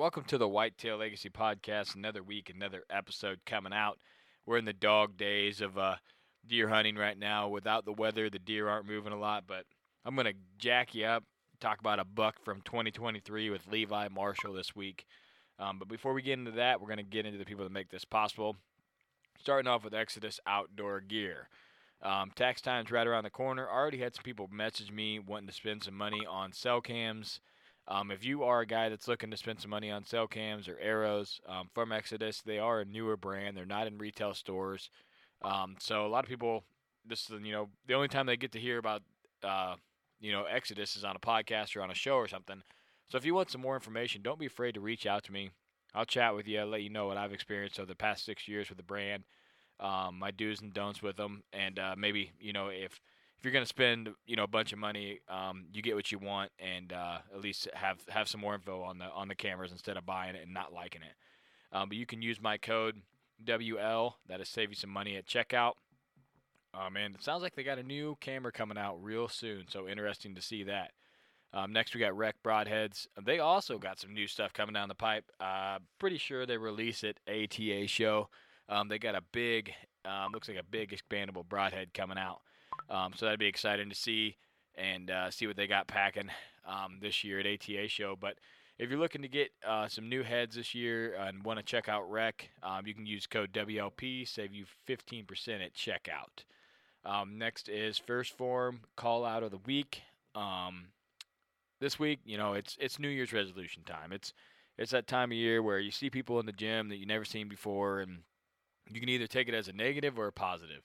Welcome to the Whitetail Legacy Podcast. Another week, another episode coming out. We're in the dog days of uh, deer hunting right now. Without the weather, the deer aren't moving a lot, but I'm going to jack you up, talk about a buck from 2023 with Levi Marshall this week. Um, but before we get into that, we're going to get into the people that make this possible. Starting off with Exodus Outdoor Gear. Um, tax time's right around the corner. I already had some people message me wanting to spend some money on cell cams. Um, if you are a guy that's looking to spend some money on cell cams or arrows um, from Exodus, they are a newer brand. They're not in retail stores. Um, so a lot of people, this is you know the only time they get to hear about uh, you know Exodus is on a podcast or on a show or something. So if you want some more information, don't be afraid to reach out to me. I'll chat with you, let you know what I've experienced over the past six years with the brand, um, my do's and don'ts with them, and uh, maybe you know if if you're going to spend you know a bunch of money, um, you get what you want, and uh, at least have have some more info on the on the cameras instead of buying it and not liking it. Um, but you can use my code WL. That'll save you some money at checkout. Um, and it sounds like they got a new camera coming out real soon, so interesting to see that. Um, next, we got Rec Broadheads. They also got some new stuff coming down the pipe. Uh, pretty sure they release it ATA show. Um, they got a big, um, looks like a big expandable broadhead coming out. Um, so that'd be exciting to see and uh, see what they got packing um, this year at ATA show. But if you're looking to get uh, some new heads this year and want to check out Rec, um, you can use code WLP, save you 15% at checkout. Um, next is First Form Call Out of the Week. Um, this week, you know, it's it's New Year's resolution time. It's it's that time of year where you see people in the gym that you never seen before, and you can either take it as a negative or a positive.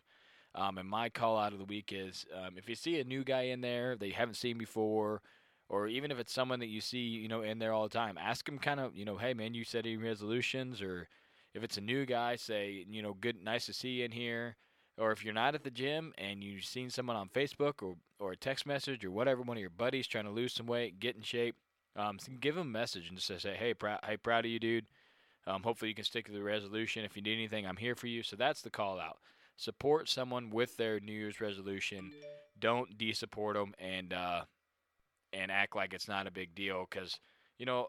Um, and my call out of the week is um, if you see a new guy in there that you haven't seen before, or even if it's someone that you see, you know, in there all the time, ask him kind of, you know, hey man, you set any resolutions, or if it's a new guy, say, you know, good, nice to see you in here. Or if you're not at the gym and you've seen someone on Facebook or, or a text message or whatever, one of your buddies trying to lose some weight, get in shape, um, give them a message and just say, hey, proud, hey, proud of you, dude. Um, hopefully you can stick to the resolution. If you need anything, I'm here for you. So that's the call out support someone with their New Year's resolution. Don't de-support them and uh, and act like it's not a big deal because you know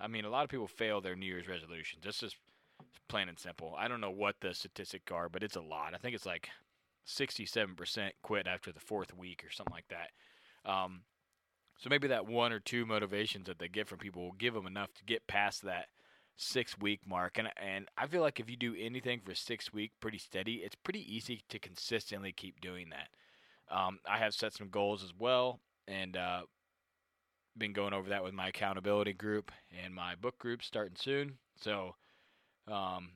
I mean a lot of people fail their New Year's resolutions. This is plain and simple. I don't know what the statistics are, but it's a lot. I think it's like 67% quit after the fourth week or something like that. Um, so maybe that one or two motivations that they get from people will give them enough to get past that six week mark. And and I feel like if you do anything for six week pretty steady, it's pretty easy to consistently keep doing that. Um, I have set some goals as well, and uh, been going over that with my accountability group and my book group starting soon. So, um,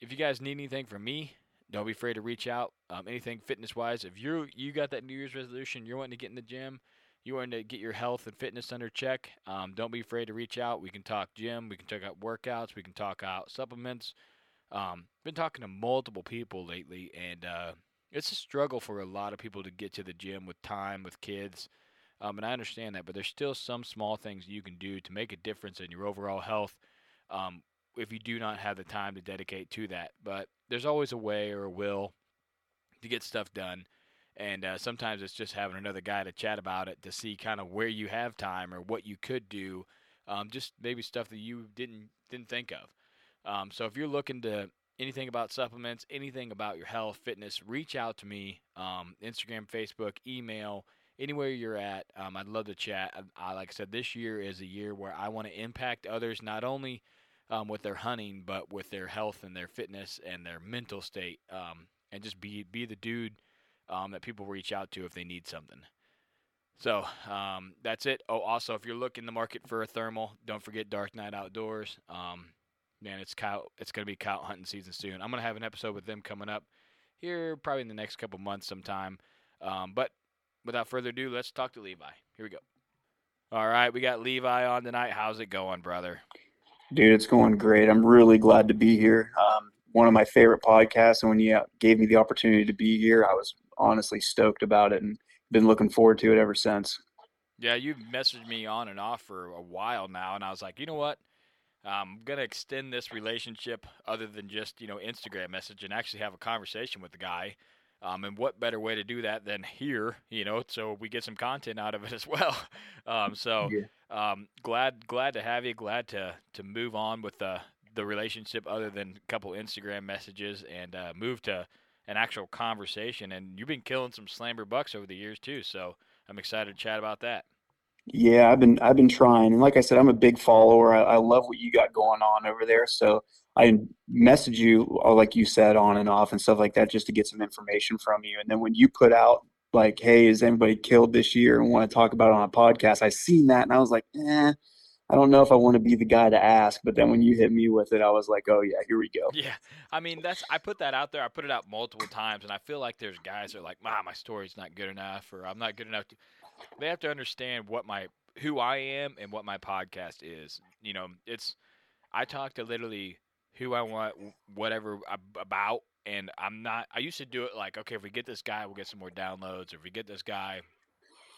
if you guys need anything from me, don't be afraid to reach out. Um, anything fitness wise, if you you got that New Year's resolution, you're wanting to get in the gym, you want to get your health and fitness under check, um, don't be afraid to reach out. We can talk gym, we can talk out workouts, we can talk out supplements. Um, been talking to multiple people lately, and uh, it's a struggle for a lot of people to get to the gym with time, with kids. Um, and I understand that, but there's still some small things you can do to make a difference in your overall health. Um, if you do not have the time to dedicate to that. But there's always a way or a will to get stuff done. And uh, sometimes it's just having another guy to chat about it to see kind of where you have time or what you could do, um, just maybe stuff that you didn't didn't think of. Um, so if you're looking to anything about supplements, anything about your health, fitness, reach out to me. Um, Instagram, Facebook, email, anywhere you're at. Um, I'd love to chat. I, I, like I said, this year is a year where I want to impact others not only um, with their hunting, but with their health and their fitness and their mental state, um, and just be be the dude um, that people reach out to if they need something. So um, that's it. Oh, also, if you're looking the market for a thermal, don't forget Dark Night Outdoors. Um, man, it's cow. It's gonna be cow hunting season soon. I'm gonna have an episode with them coming up here, probably in the next couple months sometime. Um, but without further ado, let's talk to Levi. Here we go. All right, we got Levi on tonight. How's it going, brother? Dude, it's going great. I'm really glad to be here. Um, one of my favorite podcasts, and when you gave me the opportunity to be here, I was honestly stoked about it and been looking forward to it ever since. Yeah, you've messaged me on and off for a while now, and I was like, you know what? I'm gonna extend this relationship other than just you know Instagram message and actually have a conversation with the guy. Um, and what better way to do that than here, you know, so we get some content out of it as well. Um, so yeah. um, glad glad to have you. Glad to to move on with the the relationship other than a couple Instagram messages and uh, move to an actual conversation. And you've been killing some slammer bucks over the years too, so I'm excited to chat about that. Yeah, I've been I've been trying, and like I said, I'm a big follower. I, I love what you got going on over there. So I message you, uh, like you said, on and off and stuff like that, just to get some information from you. And then when you put out like, "Hey, is anybody killed this year?" and want to talk about it on a podcast, I seen that and I was like, "Eh, I don't know if I want to be the guy to ask." But then when you hit me with it, I was like, "Oh yeah, here we go." Yeah, I mean that's I put that out there. I put it out multiple times, and I feel like there's guys that are like, "Ah, my story's not good enough," or "I'm not good enough to." they have to understand what my who I am and what my podcast is. You know, it's I talk to literally who I want, whatever about, and I'm not. I used to do it like, okay, if we get this guy, we'll get some more downloads. Or if we get this guy,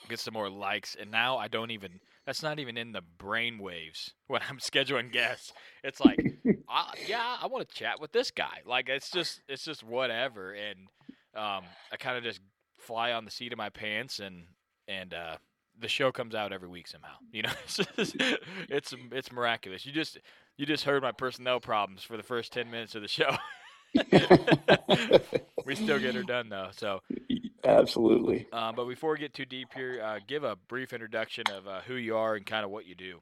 get some more likes. And now I don't even. That's not even in the brain waves when I'm scheduling guests. It's like, I, yeah, I want to chat with this guy. Like it's just, it's just whatever. And um, I kind of just fly on the seat of my pants and and uh, the show comes out every week somehow. You know, it's just, it's it's miraculous. You just you just heard my personnel problems for the first ten minutes of the show. we still get her done though. So absolutely. Uh, but before we get too deep here, uh, give a brief introduction of uh, who you are and kind of what you do.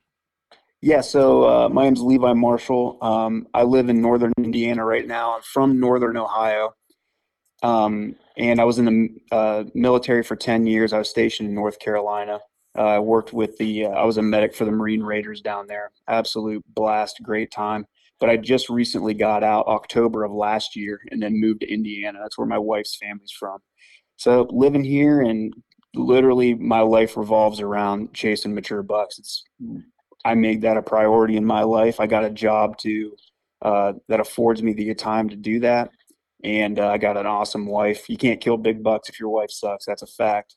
Yeah, so uh, my name's Levi Marshall. Um, I live in northern Indiana right now. I'm from northern Ohio. Um, and I was in the uh, military for 10 years. I was stationed in North Carolina. Uh, I worked with the, uh, I was a medic for the Marine Raiders down there. Absolute blast, great time. But I just recently got out October of last year and then moved to Indiana. That's where my wife's family's from. So living here and literally my life revolves around chasing mature bucks. It's, I made that a priority in my life. I got a job to, uh, that affords me the time to do that and uh, I got an awesome wife. You can't kill big bucks if your wife sucks. That's a fact,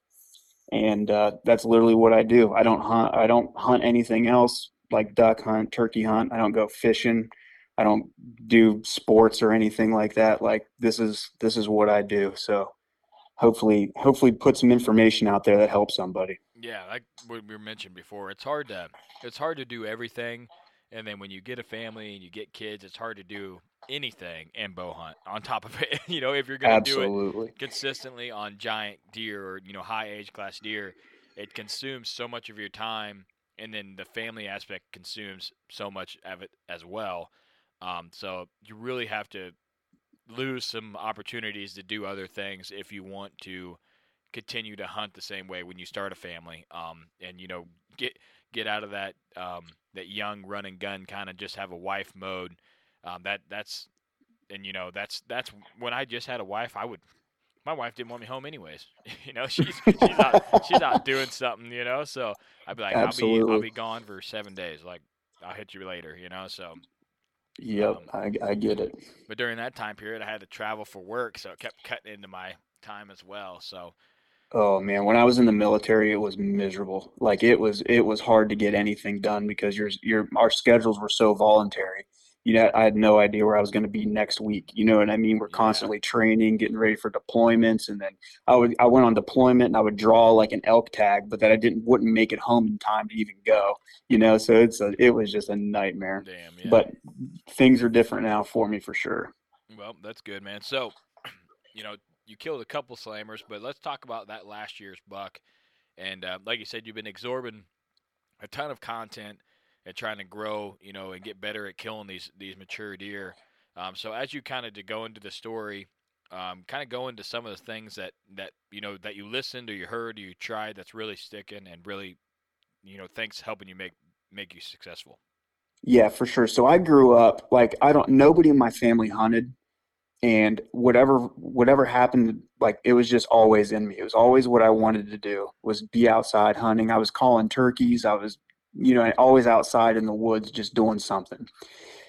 and uh, that's literally what I do. I don't hunt. I don't hunt anything else like duck hunt, turkey hunt. I don't go fishing. I don't do sports or anything like that. Like this is this is what I do. So hopefully hopefully put some information out there that helps somebody. Yeah, like we mentioned before, it's hard to it's hard to do everything, and then when you get a family and you get kids, it's hard to do anything and bow hunt on top of it. you know, if you're going to do it consistently on giant deer or you know high age class deer, it consumes so much of your time, and then the family aspect consumes so much of it as well. Um, so you really have to lose some opportunities to do other things if you want to continue to hunt the same way when you start a family. Um, and you know get get out of that um, that young run and gun kind of just have a wife mode um, that that's and you know that's that's when I just had a wife. I would my wife didn't want me home anyways. you know, she's she's out she's out doing something. You know, so I'd be like, Absolutely. I'll be I'll be gone for seven days. Like I'll hit you later. You know, so. Yep, um, I, I get it. But during that time period, I had to travel for work, so it kept cutting into my time as well. So. Oh man, when I was in the military, it was miserable. Like it was, it was hard to get anything done because your your our schedules were so voluntary you know, I had no idea where I was going to be next week. You know what I mean? We're constantly training, getting ready for deployments, and then I would I went on deployment and I would draw like an elk tag, but that I didn't wouldn't make it home in time to even go. You know, so it's a, it was just a nightmare. Damn, yeah. But things are different now for me for sure. Well, that's good, man. So, you know, you killed a couple slammers, but let's talk about that last year's buck. And uh, like you said, you've been absorbing a ton of content and trying to grow, you know, and get better at killing these these mature deer. Um, so as you kind of to go into the story, um, kind of go into some of the things that that you know that you listened or you heard or you tried that's really sticking and really, you know, thanks helping you make make you successful. Yeah, for sure. So I grew up like I don't nobody in my family hunted and whatever whatever happened like it was just always in me. It was always what I wanted to do was be outside hunting. I was calling turkeys. I was you know always outside in the woods just doing something.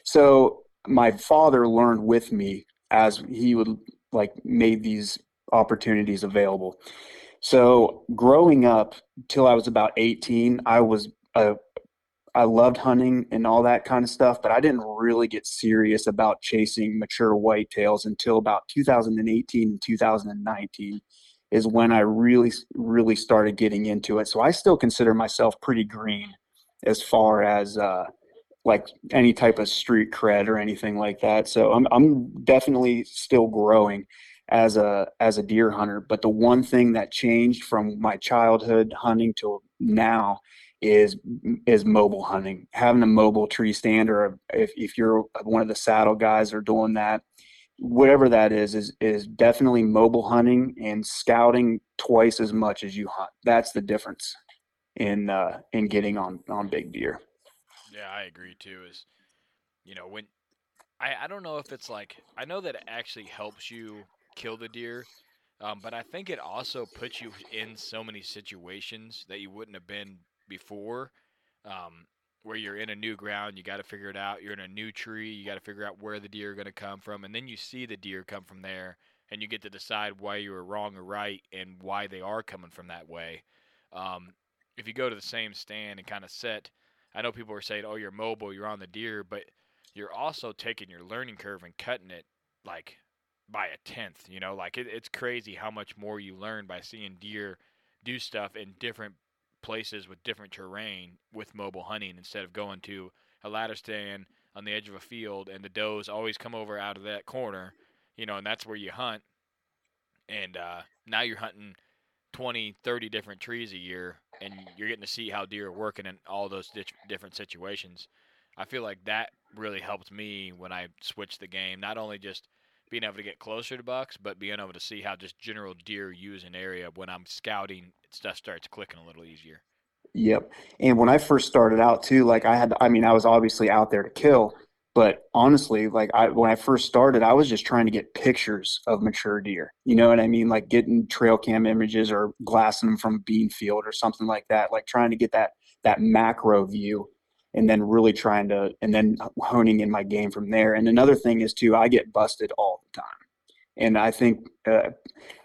So my father learned with me as he would like made these opportunities available. So growing up till I was about 18, I was a I loved hunting and all that kind of stuff, but I didn't really get serious about chasing mature whitetails until about 2018 and 2019 is when I really, really started getting into it. So I still consider myself pretty green as far as uh, like any type of street cred or anything like that. So I'm, I'm definitely still growing as a as a deer hunter. But the one thing that changed from my childhood hunting to now is is mobile hunting. Having a mobile tree stand, or if if you're one of the saddle guys or doing that, whatever that is, is is definitely mobile hunting and scouting twice as much as you hunt. That's the difference in uh, in getting on on big deer. Yeah, I agree too. Is you know when I I don't know if it's like I know that it actually helps you kill the deer, um, but I think it also puts you in so many situations that you wouldn't have been before. Um, where you're in a new ground, you got to figure it out. You're in a new tree, you got to figure out where the deer are going to come from, and then you see the deer come from there, and you get to decide why you were wrong or right, and why they are coming from that way. Um, if you go to the same stand and kind of set I know people are saying, "Oh, you're mobile, you're on the deer," but you're also taking your learning curve and cutting it like by a tenth. You know, like it, it's crazy how much more you learn by seeing deer do stuff in different places with different terrain with mobile hunting instead of going to a ladder stand on the edge of a field and the does always come over out of that corner. You know, and that's where you hunt. And uh, now you're hunting 20, 30 different trees a year, and you're getting to see how deer are working in all those di- different situations. I feel like that really helped me when I switched the game. Not only just being able to get closer to bucks, but being able to see how just general deer use an area when I'm scouting, stuff starts clicking a little easier. Yep. And when I first started out too, like I had, I mean, I was obviously out there to kill, but honestly, like I, when I first started, I was just trying to get pictures of mature deer. You know what I mean? Like getting trail cam images or glassing them from bean field or something like that. Like trying to get that that macro view, and then really trying to, and then honing in my game from there. And another thing is too, I get busted all the time, and I think uh,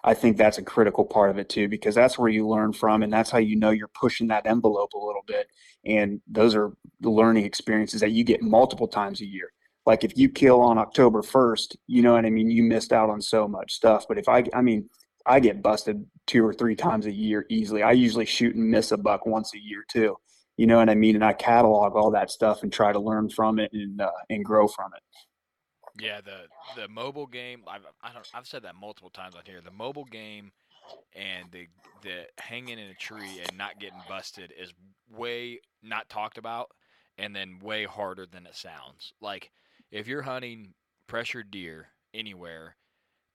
I think that's a critical part of it too, because that's where you learn from, and that's how you know you're pushing that envelope a little bit. And those are the learning experiences that you get multiple times a year. Like if you kill on October 1st, you know what I mean? You missed out on so much stuff. But if I, I mean, I get busted two or three times a year easily. I usually shoot and miss a buck once a year too. You know what I mean? And I catalog all that stuff and try to learn from it and uh, and grow from it. Yeah, the the mobile game. I've I don't, I've said that multiple times on here. The mobile game and the the hanging in a tree and not getting busted is way not talked about, and then way harder than it sounds. Like if you're hunting pressured deer anywhere,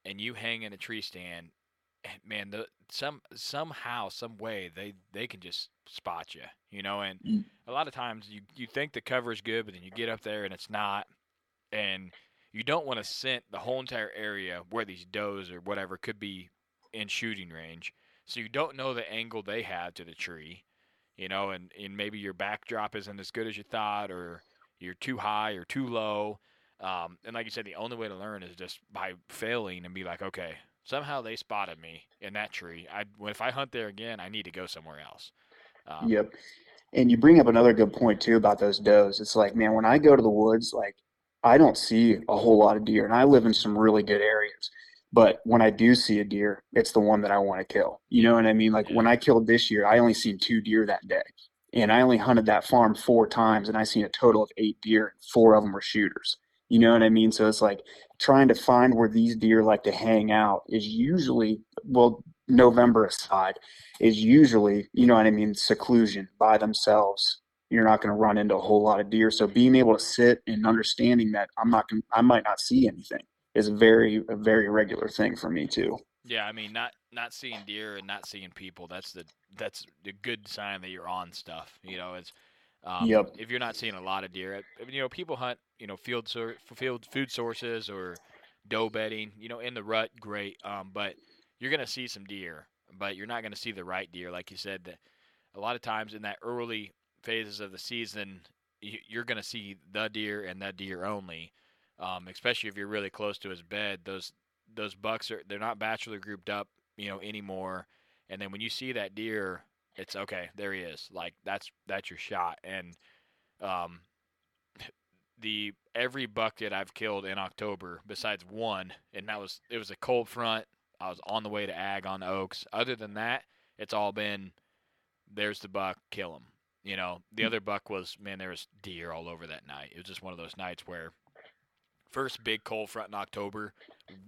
and you hang in a tree stand, man, the some somehow some way they they can just spot you, you know. And Mm. a lot of times you you think the cover is good, but then you get up there and it's not, and you don't want to scent the whole entire area where these does or whatever could be in shooting range. So you don't know the angle they have to the tree, you know, and, and maybe your backdrop isn't as good as you thought, or you're too high or too low. Um, and like you said, the only way to learn is just by failing and be like, okay, somehow they spotted me in that tree. I if I hunt there again, I need to go somewhere else. Um, Yep. And you bring up another good point too about those does. It's like, man, when I go to the woods, like I don't see a whole lot of deer, and I live in some really good areas. But when I do see a deer, it's the one that I want to kill. You know what I mean? Like when I killed this year, I only seen two deer that day. And I only hunted that farm four times and I seen a total of eight deer. Four of them were shooters. You know what I mean? So it's like trying to find where these deer like to hang out is usually, well, November aside, is usually, you know what I mean, seclusion by themselves. You're not going to run into a whole lot of deer. So being able to sit and understanding that I'm not going I might not see anything is a very, a very regular thing for me too. Yeah, I mean, not not seeing deer and not seeing people. That's the that's the good sign that you're on stuff. You know, it's um, Yep. if you're not seeing a lot of deer. I mean, you know, people hunt, you know, field sor- field food sources or doe bedding. You know, in the rut, great. Um, but you're gonna see some deer, but you're not gonna see the right deer, like you said. That a lot of times in that early phases of the season, you- you're gonna see the deer and the deer only. Um, especially if you're really close to his bed, those those bucks are they're not bachelor grouped up, you know, anymore. And then when you see that deer, it's okay, there he is. Like that's that's your shot. And um the every buck that I've killed in October, besides one, and that was it was a cold front. I was on the way to ag on oaks. Other than that, it's all been there's the buck, kill him. You know, the other buck was man, there was deer all over that night. It was just one of those nights where first big cold front in October,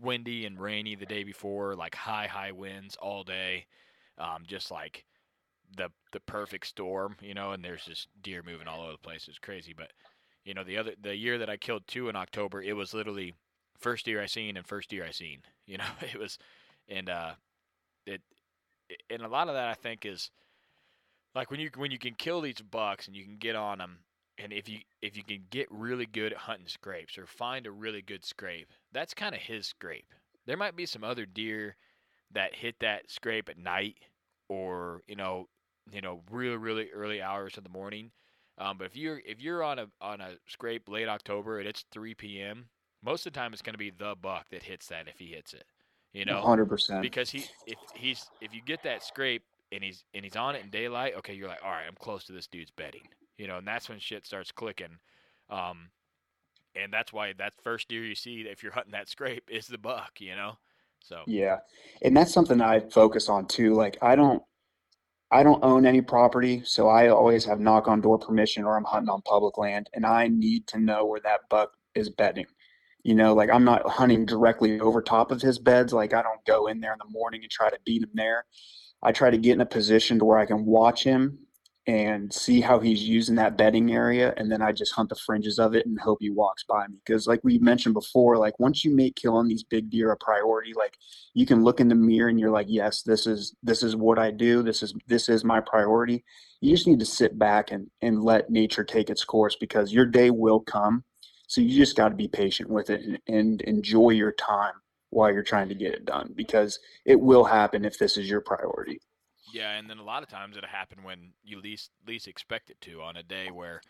windy and rainy the day before, like high high winds all day, um, just like the the perfect storm, you know. And there's just deer moving all over the place. It's crazy, but you know the other the year that I killed two in October, it was literally first deer I seen and first deer I seen. You know, it was and uh, it and a lot of that I think is like when you when you can kill these bucks and you can get on them and if you if you can get really good at hunting scrapes or find a really good scrape, that's kind of his scrape. There might be some other deer that hit that scrape at night or you know you know really really early hours of the morning. Um, but if you're if you're on a on a scrape late October and it's 3 p.m., most of the time it's going to be the buck that hits that if he hits it. You know, hundred percent. because he if he's if you get that scrape and he's and he's on it in daylight, okay, you're like, all right, I'm close to this dude's bedding, you know, and that's when shit starts clicking. Um, and that's why that first deer you see if you're hunting that scrape is the buck, you know. So Yeah. And that's something I focus on too. Like I don't I don't own any property, so I always have knock on door permission or I'm hunting on public land and I need to know where that buck is bedding. You know, like I'm not hunting directly over top of his beds. Like I don't go in there in the morning and try to beat him there. I try to get in a position to where I can watch him and see how he's using that bedding area and then I just hunt the fringes of it and hope he walks by me. Because like we mentioned before, like once you make killing these big deer a priority, like you can look in the mirror and you're like, yes, this is this is what I do. This is this is my priority. You just need to sit back and and let nature take its course because your day will come. So you just got to be patient with it and, and enjoy your time while you're trying to get it done because it will happen if this is your priority. yeah, and then a lot of times it'll happen when you least least expect it to on a day where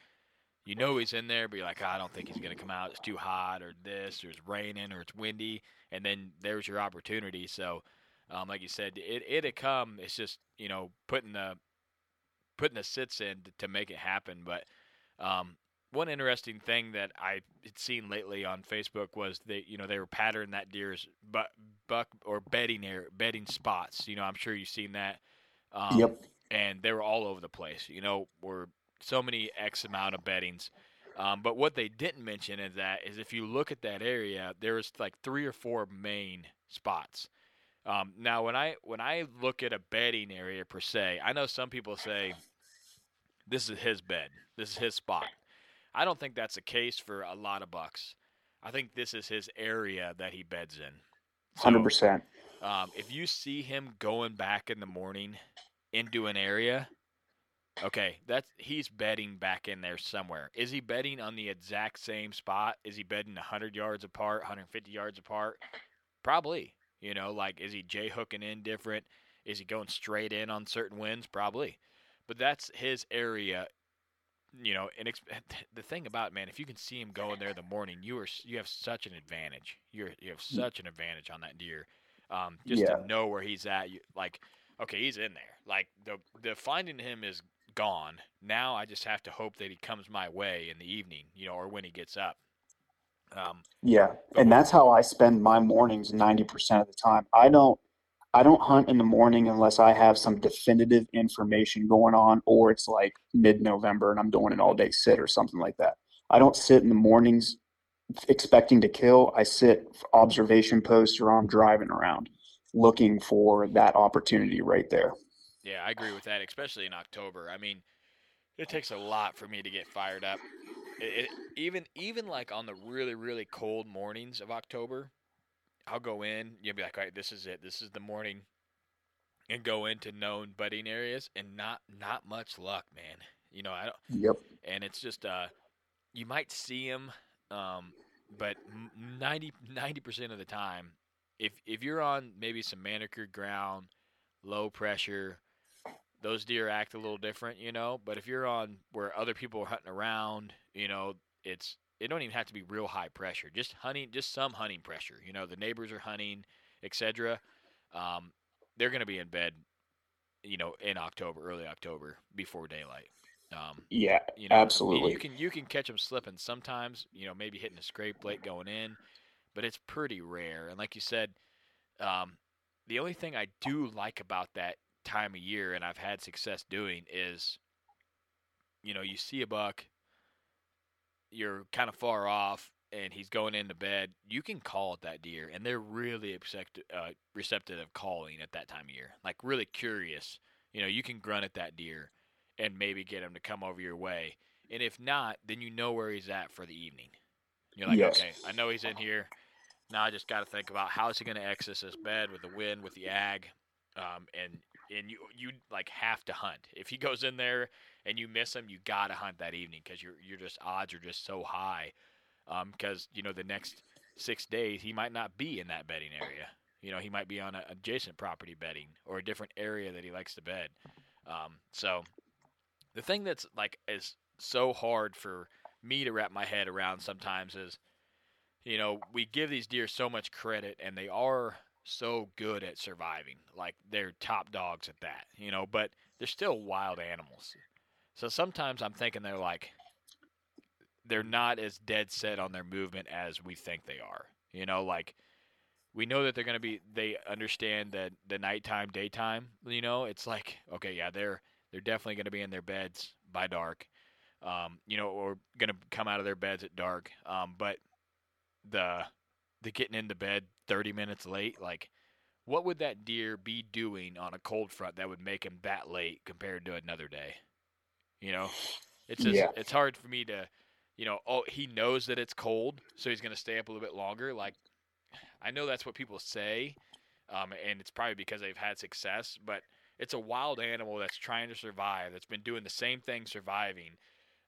you know he's in there, but you're like, "Ah, I don't think he's gonna come out. It's too hot, or this, or it's raining, or it's windy, and then there's your opportunity. So, um, like you said, it it'll come. It's just you know putting the putting the sits in to, to make it happen. But um, one interesting thing that I had seen lately on Facebook was they you know they were patterning that deer's buck, buck or bedding air bedding spots. You know, I'm sure you've seen that. Um, Yep. and they were all over the place. You know, were so many X amount of beddings. Um, but what they didn't mention is that is if you look at that area, there's like three or four main spots. Um, now, when I when I look at a bedding area per se, I know some people say this is his bed, this is his spot. I don't think that's the case for a lot of bucks. I think this is his area that he beds in. So, Hundred percent. um, if you see him going back in the morning into an area, okay, that's he's bedding back in there somewhere. Is he bedding on the exact same spot? Is he bedding 100 yards apart, 150 yards apart? Probably. You know, like is he J hooking in different? Is he going straight in on certain winds? Probably. But that's his area. You know, and the thing about man, if you can see him going there in the morning, you are you have such an advantage. You're you have such an advantage on that deer um, just Yeah. to know where he's at. You, like, okay, he's in there. Like the the finding him is gone. Now I just have to hope that he comes my way in the evening, you know, or when he gets up. Um, Yeah, and that's how I spend my mornings 90% of the time. I don't I don't hunt in the morning unless I have some definitive information going on or it's like mid-November and I'm doing an all-day sit or something like that. I don't sit in the mornings expecting to kill. I sit observation posts or I'm driving around looking for that opportunity right there. yeah, I agree with that, especially in October. I mean, it takes a lot for me to get fired up. It, it, even even like on the really really cold mornings of October, I'll go in. You'll be like, all right, this is it. This is the morning, and go into known budding areas, and not not much luck, man. You know, I don't, Yep. and it's just uh, you might see them, um, but m- 90 percent of the time, if if you're on maybe some manicured ground, low pressure, those deer act a little different, you know. But if you're on where other people are hunting around, you know, it's it don't even have to be real high pressure. Just hunting, just some hunting pressure. You know, the neighbors are hunting, etc. Um, they're going to be in bed, you know, in October, early October, before daylight. Um, Yeah, you know, absolutely. you can you can catch them slipping sometimes. You know, maybe hitting a scrape late going in, but it's pretty rare. And like you said, um, the only thing I do like about that time of year, and I've had success doing, is you know you see a buck, you're kind of far off, and he's going into bed. You can call at that deer, and they're really receptive, uh, receptive of calling at that time of year. Like really curious. You know, you can grunt at that deer and maybe get him to come over your way. And if not, then you know where he's at for the evening. You're like, Yes. okay, I know he's in here. Now I just got to think about how is he going to access this bed with the wind, with the ag, um, and and you you like have to hunt. If he goes in there and you miss him, you got to hunt that evening because your your just odds are just so high. Because you know the next six days he might not be in that bedding area. You know he might be on an adjacent property bedding or a different area that he likes to bed. Um, so the thing that's like is so hard for me to wrap my head around sometimes is you know we give these deer so much credit and they are so good at surviving like they're top dogs at that you know but they're still wild animals so sometimes i'm thinking they're like they're not as dead set on their movement as we think they are you know like we know that they're going to be they understand that the nighttime daytime you know it's like okay yeah they're they're definitely going to be in their beds by dark, um, you know, or going to come out of their beds at dark. Um, but the the getting into bed 30 minutes late, like, what would that deer be doing on a cold front that would make him that late compared to another day? You know, it's just Yeah. it's hard for me to, you know, oh he knows that it's cold, so he's going to stay up a little bit longer. Like, I know that's what people say, um, and it's probably because they've had success, but it's a wild animal that's trying to survive, that's been doing the same thing surviving.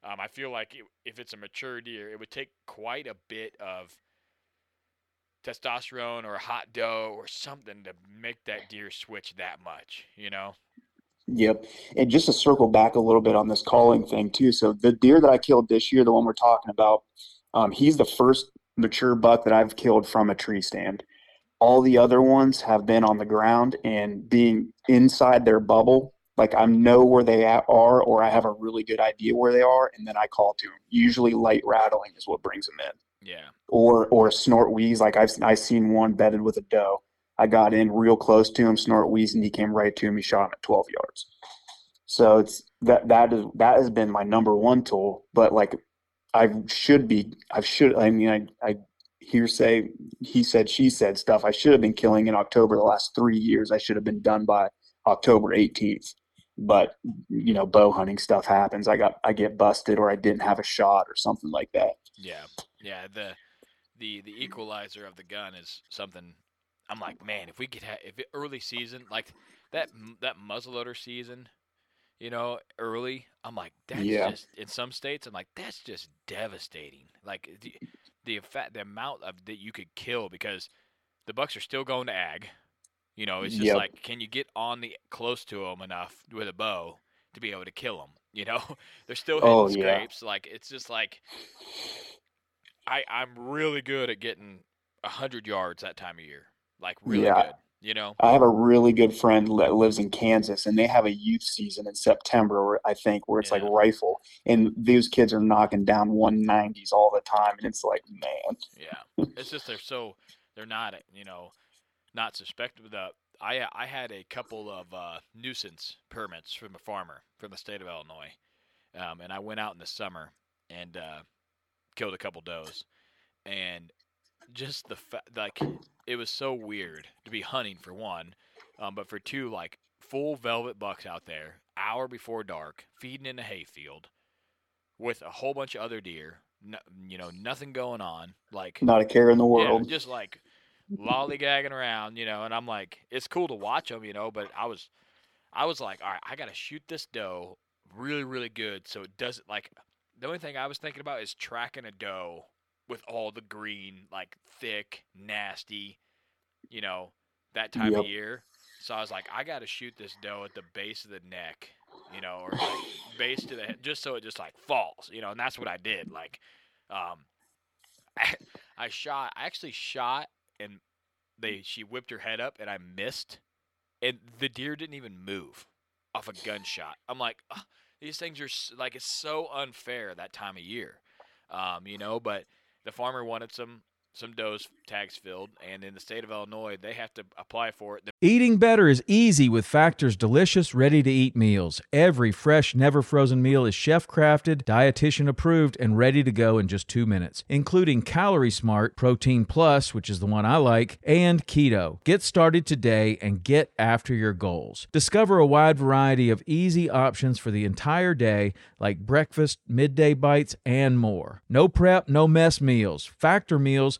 Um, I feel like it, if it's a mature deer, it would take quite a bit of testosterone or hot doe or something to make that deer switch that much, you know? Yep. And just to circle back a little bit on this calling thing too. So the deer that I killed this year, the one we're talking about, um, he's the first mature buck that I've killed from a tree stand. All the other ones have been on the ground and being inside their bubble. Like I know where they at are, or I have a really good idea where they are, and then I call to them. Usually, light rattling is what brings them in, Yeah. or or a snort wheeze. Like I've I seen one bedded with a doe. I got in real close to him, snort wheeze, and he came right to me, shot him at 12 yards. So it's that that is that has been my number one tool. But like I should be, I should. I mean, I I hear say he said she said stuff. I should have been killing in October the last three years. I should have been done by October 18th. But you know, bow hunting stuff happens. I got I get busted, or I didn't have a shot, or something like that. Yeah. Yeah. The the the equalizer of the gun is something I'm like, man, if we could have if it early season like that that muzzleloader season, you know, early, I'm like, that's Yeah. just in some states, I'm like, that's just devastating. Like the the effect, the amount of that you could kill because the bucks are still going to ag. You know, it's just Yep. like, can you get on the close to them enough with a bow to be able to kill them? You know, they're still hitting Oh, yeah. scrapes. Like it's just like I I'm really good at getting a hundred yards that time of year. Like really Yeah. good. You know, I have a really good friend that lives in Kansas, and they have a youth season in September, I think, where it's like rifle, and these kids are knocking down 190s all the time, and it's like, man, Yeah, it's just they're so they're not you know not suspected. The I I had a couple of uh, nuisance permits from a farmer from the state of Illinois, um, and I went out in the summer and uh, killed a couple does, and just the fa- like it was so weird to be hunting for one, um, but for two like full velvet bucks out there, hour before dark, feeding in a hayfield, with a whole bunch of other deer. No, you know, nothing going on. Like not a care in the yeah, world. just like lollygagging around, you know. And I'm like, it's cool to watch them, you know. But I was, I was like, all right, I gotta shoot this doe really, really good, so it doesn't like. The only thing I was thinking about is tracking a doe with all the green, like thick, nasty, you know, that time Yep. of year. So I was like, I gotta shoot this doe at the base of the neck, you know, or like base to the head, just so it just like falls, you know. And that's what I did. Like, um, I shot. I actually shot, and they she whipped her head up, and I missed, and the deer didn't even move off a gunshot. I'm like, "Ugh, these things are like it's so unfair that time of year, um, you know. But the farmer wanted some some does tags filled, and in the state of Illinois, they have to apply for it. Eating better is easy with Factor's delicious, ready to eat meals. Every fresh, never frozen meal is chef crafted, dietitian approved, and ready to go in just two minutes, including Calorie Smart, Protein Plus, which is the one I like, and Keto. Get started today and get after your goals. Discover a wide variety of easy options for the entire day, like breakfast, midday bites, and more. No prep, no mess meals. Factor meals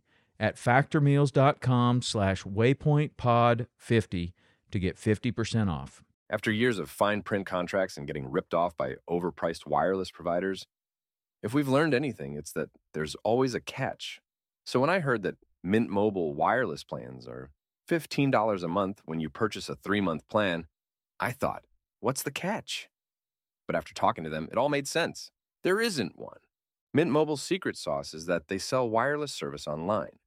at factormeals.com slash waypointpod50 to get 50% off. After years of fine print contracts and getting ripped off by overpriced wireless providers, if we've learned anything, it's that there's always a catch. So when I heard that Mint Mobile wireless plans are $15 a month when you purchase a three month plan, I thought, what's the catch? But after talking to them, it all made sense. There isn't one. Mint Mobile's secret sauce is that they sell wireless service online.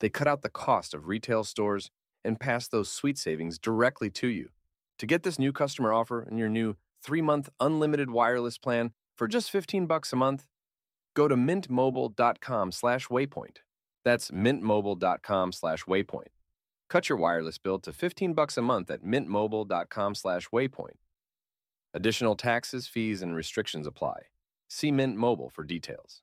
They cut out the cost of retail stores and pass those sweet savings directly to you. To get this new customer offer and your new 3-month unlimited wireless plan for just 15 bucks a month, go to mintmobile.com/waypoint. That's mintmobile.com/waypoint. Cut your wireless bill to 15 bucks a month at mintmobile.com/waypoint. Additional taxes, fees, and restrictions apply. See Mint Mobile for details.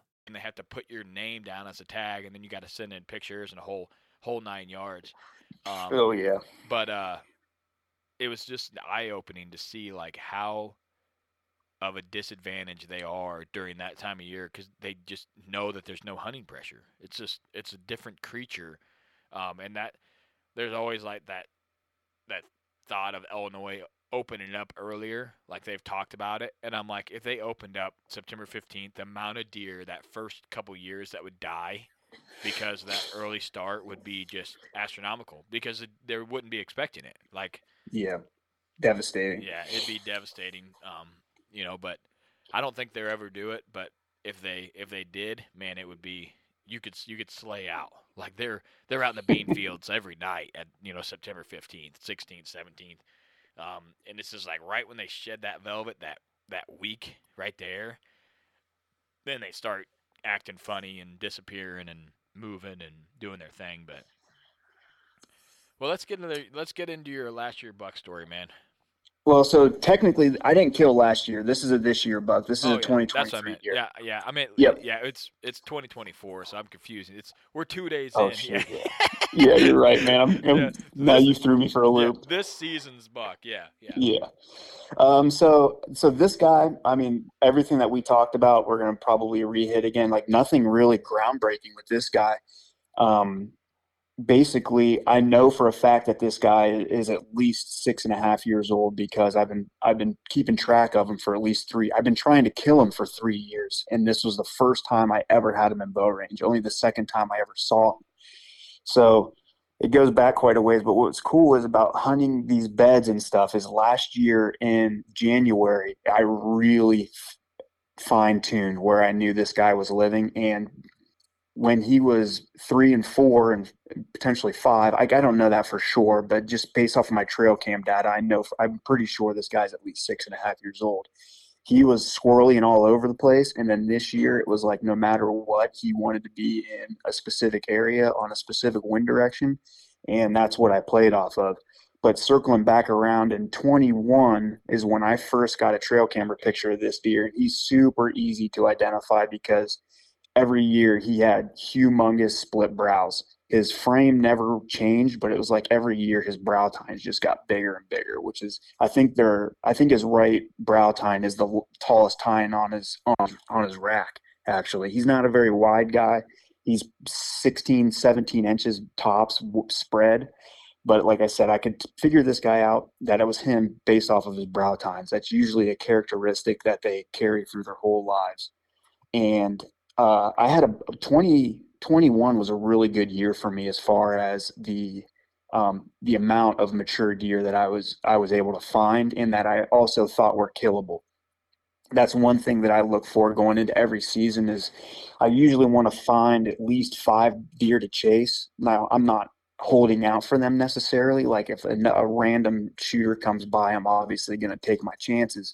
they have to put your name down as a tag, and then you got to send in pictures and a whole whole nine yards. Um, Oh yeah, but uh, it was just eye opening to see like how of a disadvantage they are during that time of year because they just know that there's no hunting pressure. It's just it's a different creature, um, and that there's always like that that thought of Illinois opening up earlier, like they've talked about it, and I'm like, if they opened up September 15th, the amount of deer that first couple years that would die because that early start would be just astronomical because it, they wouldn't be expecting it. Like, yeah, devastating. yeah, it'd be devastating. Um, you know, but I don't think they'll ever do it. But if they if they did, man, it would be you could you could slay out like they're they're out in the bean fields every night at you know September 15th, 16th, 17th. Um, and this is like right when they shed that velvet that that week right there. Then they start acting funny and disappearing and moving and doing their thing. But well, let's get into the, let's get into your last year buck story, man. Well, so technically, I didn't kill last year. This is a this year buck. This is Oh, a yeah, 2023 That's what I meant. year. Yeah, yeah. I mean, Yep. yeah. It's it's 2024, so I'm confused. It's we're two days Oh, in. shit, yeah. Yeah, you're right, man. I'm, I'm- Yeah, now this- you threw me for a Yeah, loop. this season's buck. Yeah, yeah. Yeah. Um, so so this guy, I mean, everything that we talked about, we're gonna probably re-hit again. Like nothing really groundbreaking with this guy. Um, basically, I know for a fact that this guy is at least six and a half years old because I've been I've been keeping track of him for at least three. I've been trying to kill him for three years, and this was the first time I ever had him in bow range. Only the second time I ever saw him. So it goes back quite a ways. But what's cool is about hunting these beds and stuff is last year in January, I really fine tuned where I knew this guy was living. And when he was three and four and potentially five, I, I don't know that for sure, but just based off of my trail cam data, I know I'm pretty sure this guy's at least six and a half years old. He was squirrely and all over the place. And then this year, it was like no matter what, he wanted to be in a specific area on a specific wind direction. And that's what I played off of. But circling back around in 21 is when I first got a trail camera picture of this deer. And he's super easy to identify because every year he had humongous split brows. His frame never changed, but it was like every year his brow tines just got bigger and bigger, which is I think they're I think his right brow tine is the tallest tine on his on, on his rack. Actually, he's not a very wide guy. He's 16, 17 inches tops spread. But like I said, I could figure this guy out that it was him based off of his brow tines. That's usually a characteristic that they carry through their whole lives. And uh, I had a 2021 was a really good year for me as far as the um, the amount of mature deer that I was I was able to find and that I also thought were killable. That's one thing that I look for going into every season is I usually want to find at least five deer to chase. Now I'm not holding out for them necessarily. Like if a, a random shooter comes by, I'm obviously going to take my chances.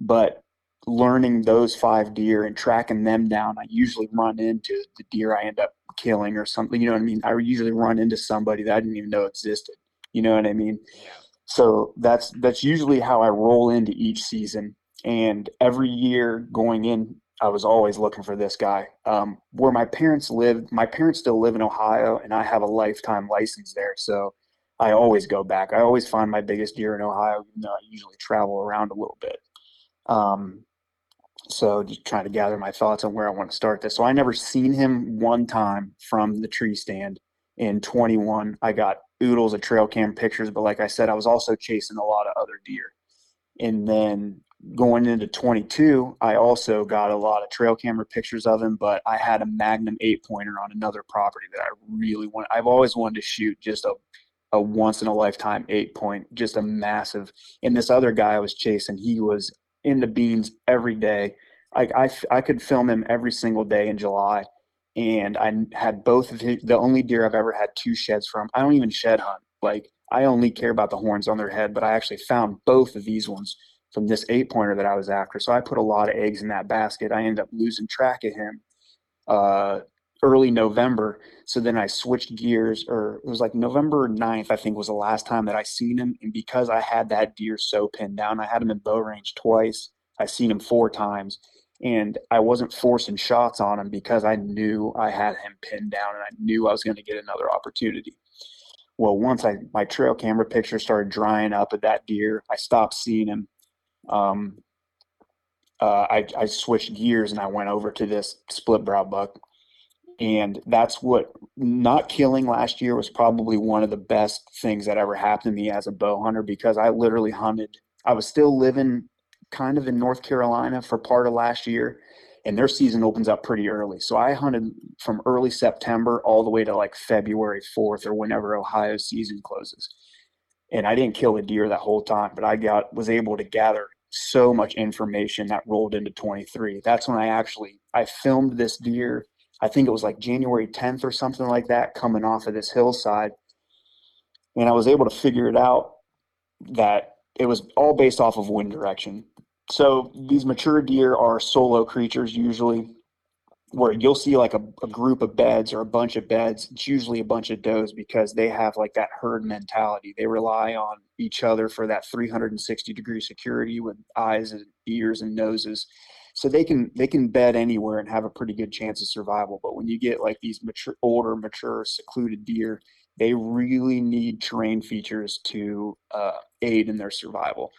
But learning those five deer and tracking them down, I usually run into the deer I end up killing or something. You know what I mean? I usually run into somebody that I didn't even know existed. You know what I mean? Yeah. So that's that's usually how I roll into each season. And every year going in, I was always looking for this guy. Um, where my parents lived, my parents still live in Ohio, and I have a lifetime license there. So I always go back. I always find my biggest deer in Ohio, even though I usually travel around a little bit. Um, so just trying to gather my thoughts on where I want to start this. So I never seen him one time from the tree stand in 21. I got oodles of trail cam pictures, but like I said, I was also chasing a lot of other deer. And then going into 22, I also got a lot of trail camera pictures of him, but I had a Magnum eight pointer on another property that I really want. I've always wanted to shoot just a a once in a lifetime eight point, just a massive. And this other guy I was chasing, he was in the beans every day. I, I, I could film him every single day in July. And I had both of his, the only deer I've ever had two sheds from. I don't even shed hunt. Like, I only care about the horns on their head, but I actually found both of these ones from this eight pointer that I was after. So I put a lot of eggs in that basket. I ended up losing track of him uh, early November. So then I switched gears, or it was like November 9th, I think was the last time that I seen him. And because I had that deer so pinned down, I had him in bow range twice. I seen him four times. And I wasn't forcing shots on him because I knew I had him pinned down and I knew I was going to get another opportunity. Well, once I my trail camera picture started drying up of that deer, I stopped seeing him. Um, uh, I, I switched gears and I went over to this split brow buck. And that's what not killing last year was probably one of the best things that ever happened to me as a bow hunter because I literally hunted. I was still living kind of in North Carolina for part of last year, and their season opens up pretty early. So I hunted from early September all the way to like February 4th or whenever Ohio season closes. And I didn't kill a deer that whole time, but I got was able to gather so much information that rolled into 23. That's when I actually I filmed this deer. I think it was like January 10th or something like that coming off of this hillside. And I was able to figure it out that it was all based off of wind direction. So these mature deer are solo creatures usually. where you'll see like a, a group of beds or a bunch of beds. It's usually a bunch of does because they have like that herd mentality. They rely on each other for that 360 degree security with eyes and ears and noses. So they can they can bed anywhere and have a pretty good chance of survival. But when you get like these mature, older, mature, secluded deer, they really need terrain features to uh, aid in their survival.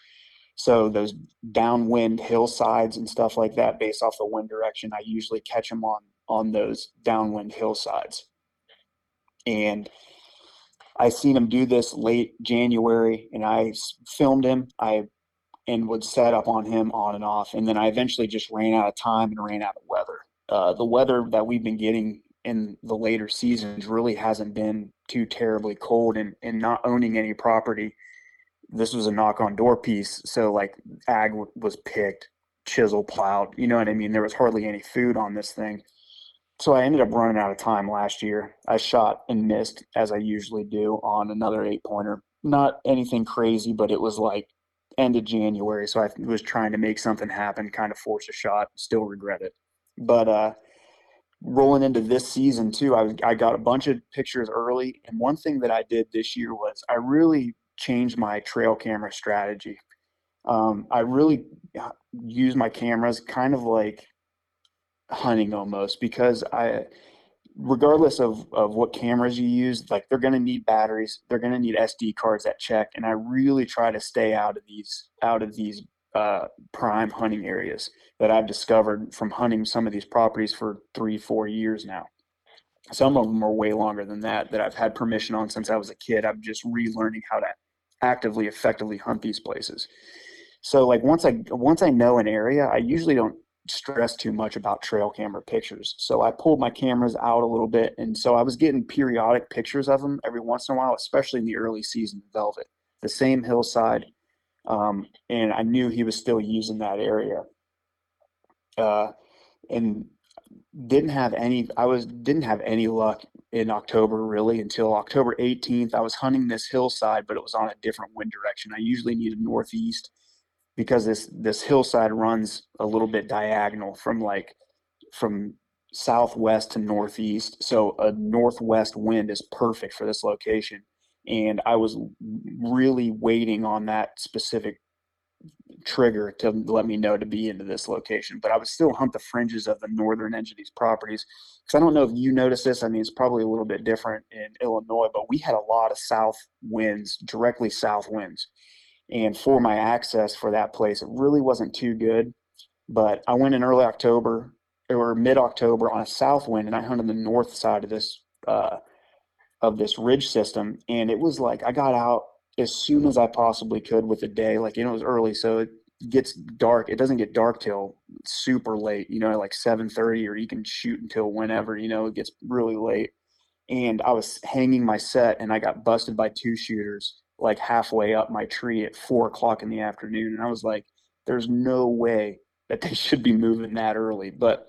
So those downwind hillsides and stuff like that, based off the wind direction, I usually catch them on on those downwind hillsides. And I seen him do this late January, and I filmed him. I and would set up on him on and off, and then I eventually just ran out of time and ran out of weather. Uh, the weather that we've been getting in the later seasons really hasn't been too terribly cold, and and not owning any property this was a knock on door piece. So like ag w- was picked, chisel plowed, you know what I mean? There was hardly any food on this thing. So I ended up running out of time last year. I shot and missed as I usually do on another eight pointer. Not anything crazy, but it was like end of January. So I was trying to make something happen, kind of force a shot, still regret it. But uh rolling into this season too, I, I got a bunch of pictures early. And one thing that I did this year was I really changed my trail camera strategy. Um, I really uh, use my cameras kind of like hunting almost because I, regardless of, of what cameras you use, like they're going to need batteries, they're going to need SD cards that check. And I really try to stay out of these, out of these uh, prime hunting areas that I've discovered from hunting some of these properties for three, four years now some of them are way longer than that that I've had permission on since I was a kid. I'm just relearning how to actively effectively hunt these places so like once i once i know an area i usually don't stress too much about trail camera pictures. So i pulled my cameras out a little bit and so i was getting periodic pictures of them every once in a while especially in the early season velvet the same hillside um, and i knew he was still using that area. Uh, and didn't have any i was didn't have any luck in october really until october 18th i was hunting this hillside but it was on a different wind direction. I usually need a northeast because this this hillside runs a little bit diagonal from like from southwest to northeast so a northwest wind is perfect for this location and i was really waiting on that specific trigger to let me know to be into this location. But I would still hunt the fringes of the northern edge of these properties. Because I don't know if you noticed this. I mean, it's probably a little bit different in Illinois, but we had a lot of south winds, directly south winds. And for my access for that place, it really wasn't too good. But I went in early October or mid October on a south wind, and I hunted the north side of this uh, of this ridge system, and it was like I got out as soon as I possibly could with the day. Like, you know, it was early, so it gets dark. It doesn't get dark till super late, you know, like 7:30 or you can shoot until whenever, you know, it gets really late. And I was hanging my set and I got busted by two shooters like halfway up my tree at four o'clock in the afternoon. And I was like, there's no way that they should be moving that early. But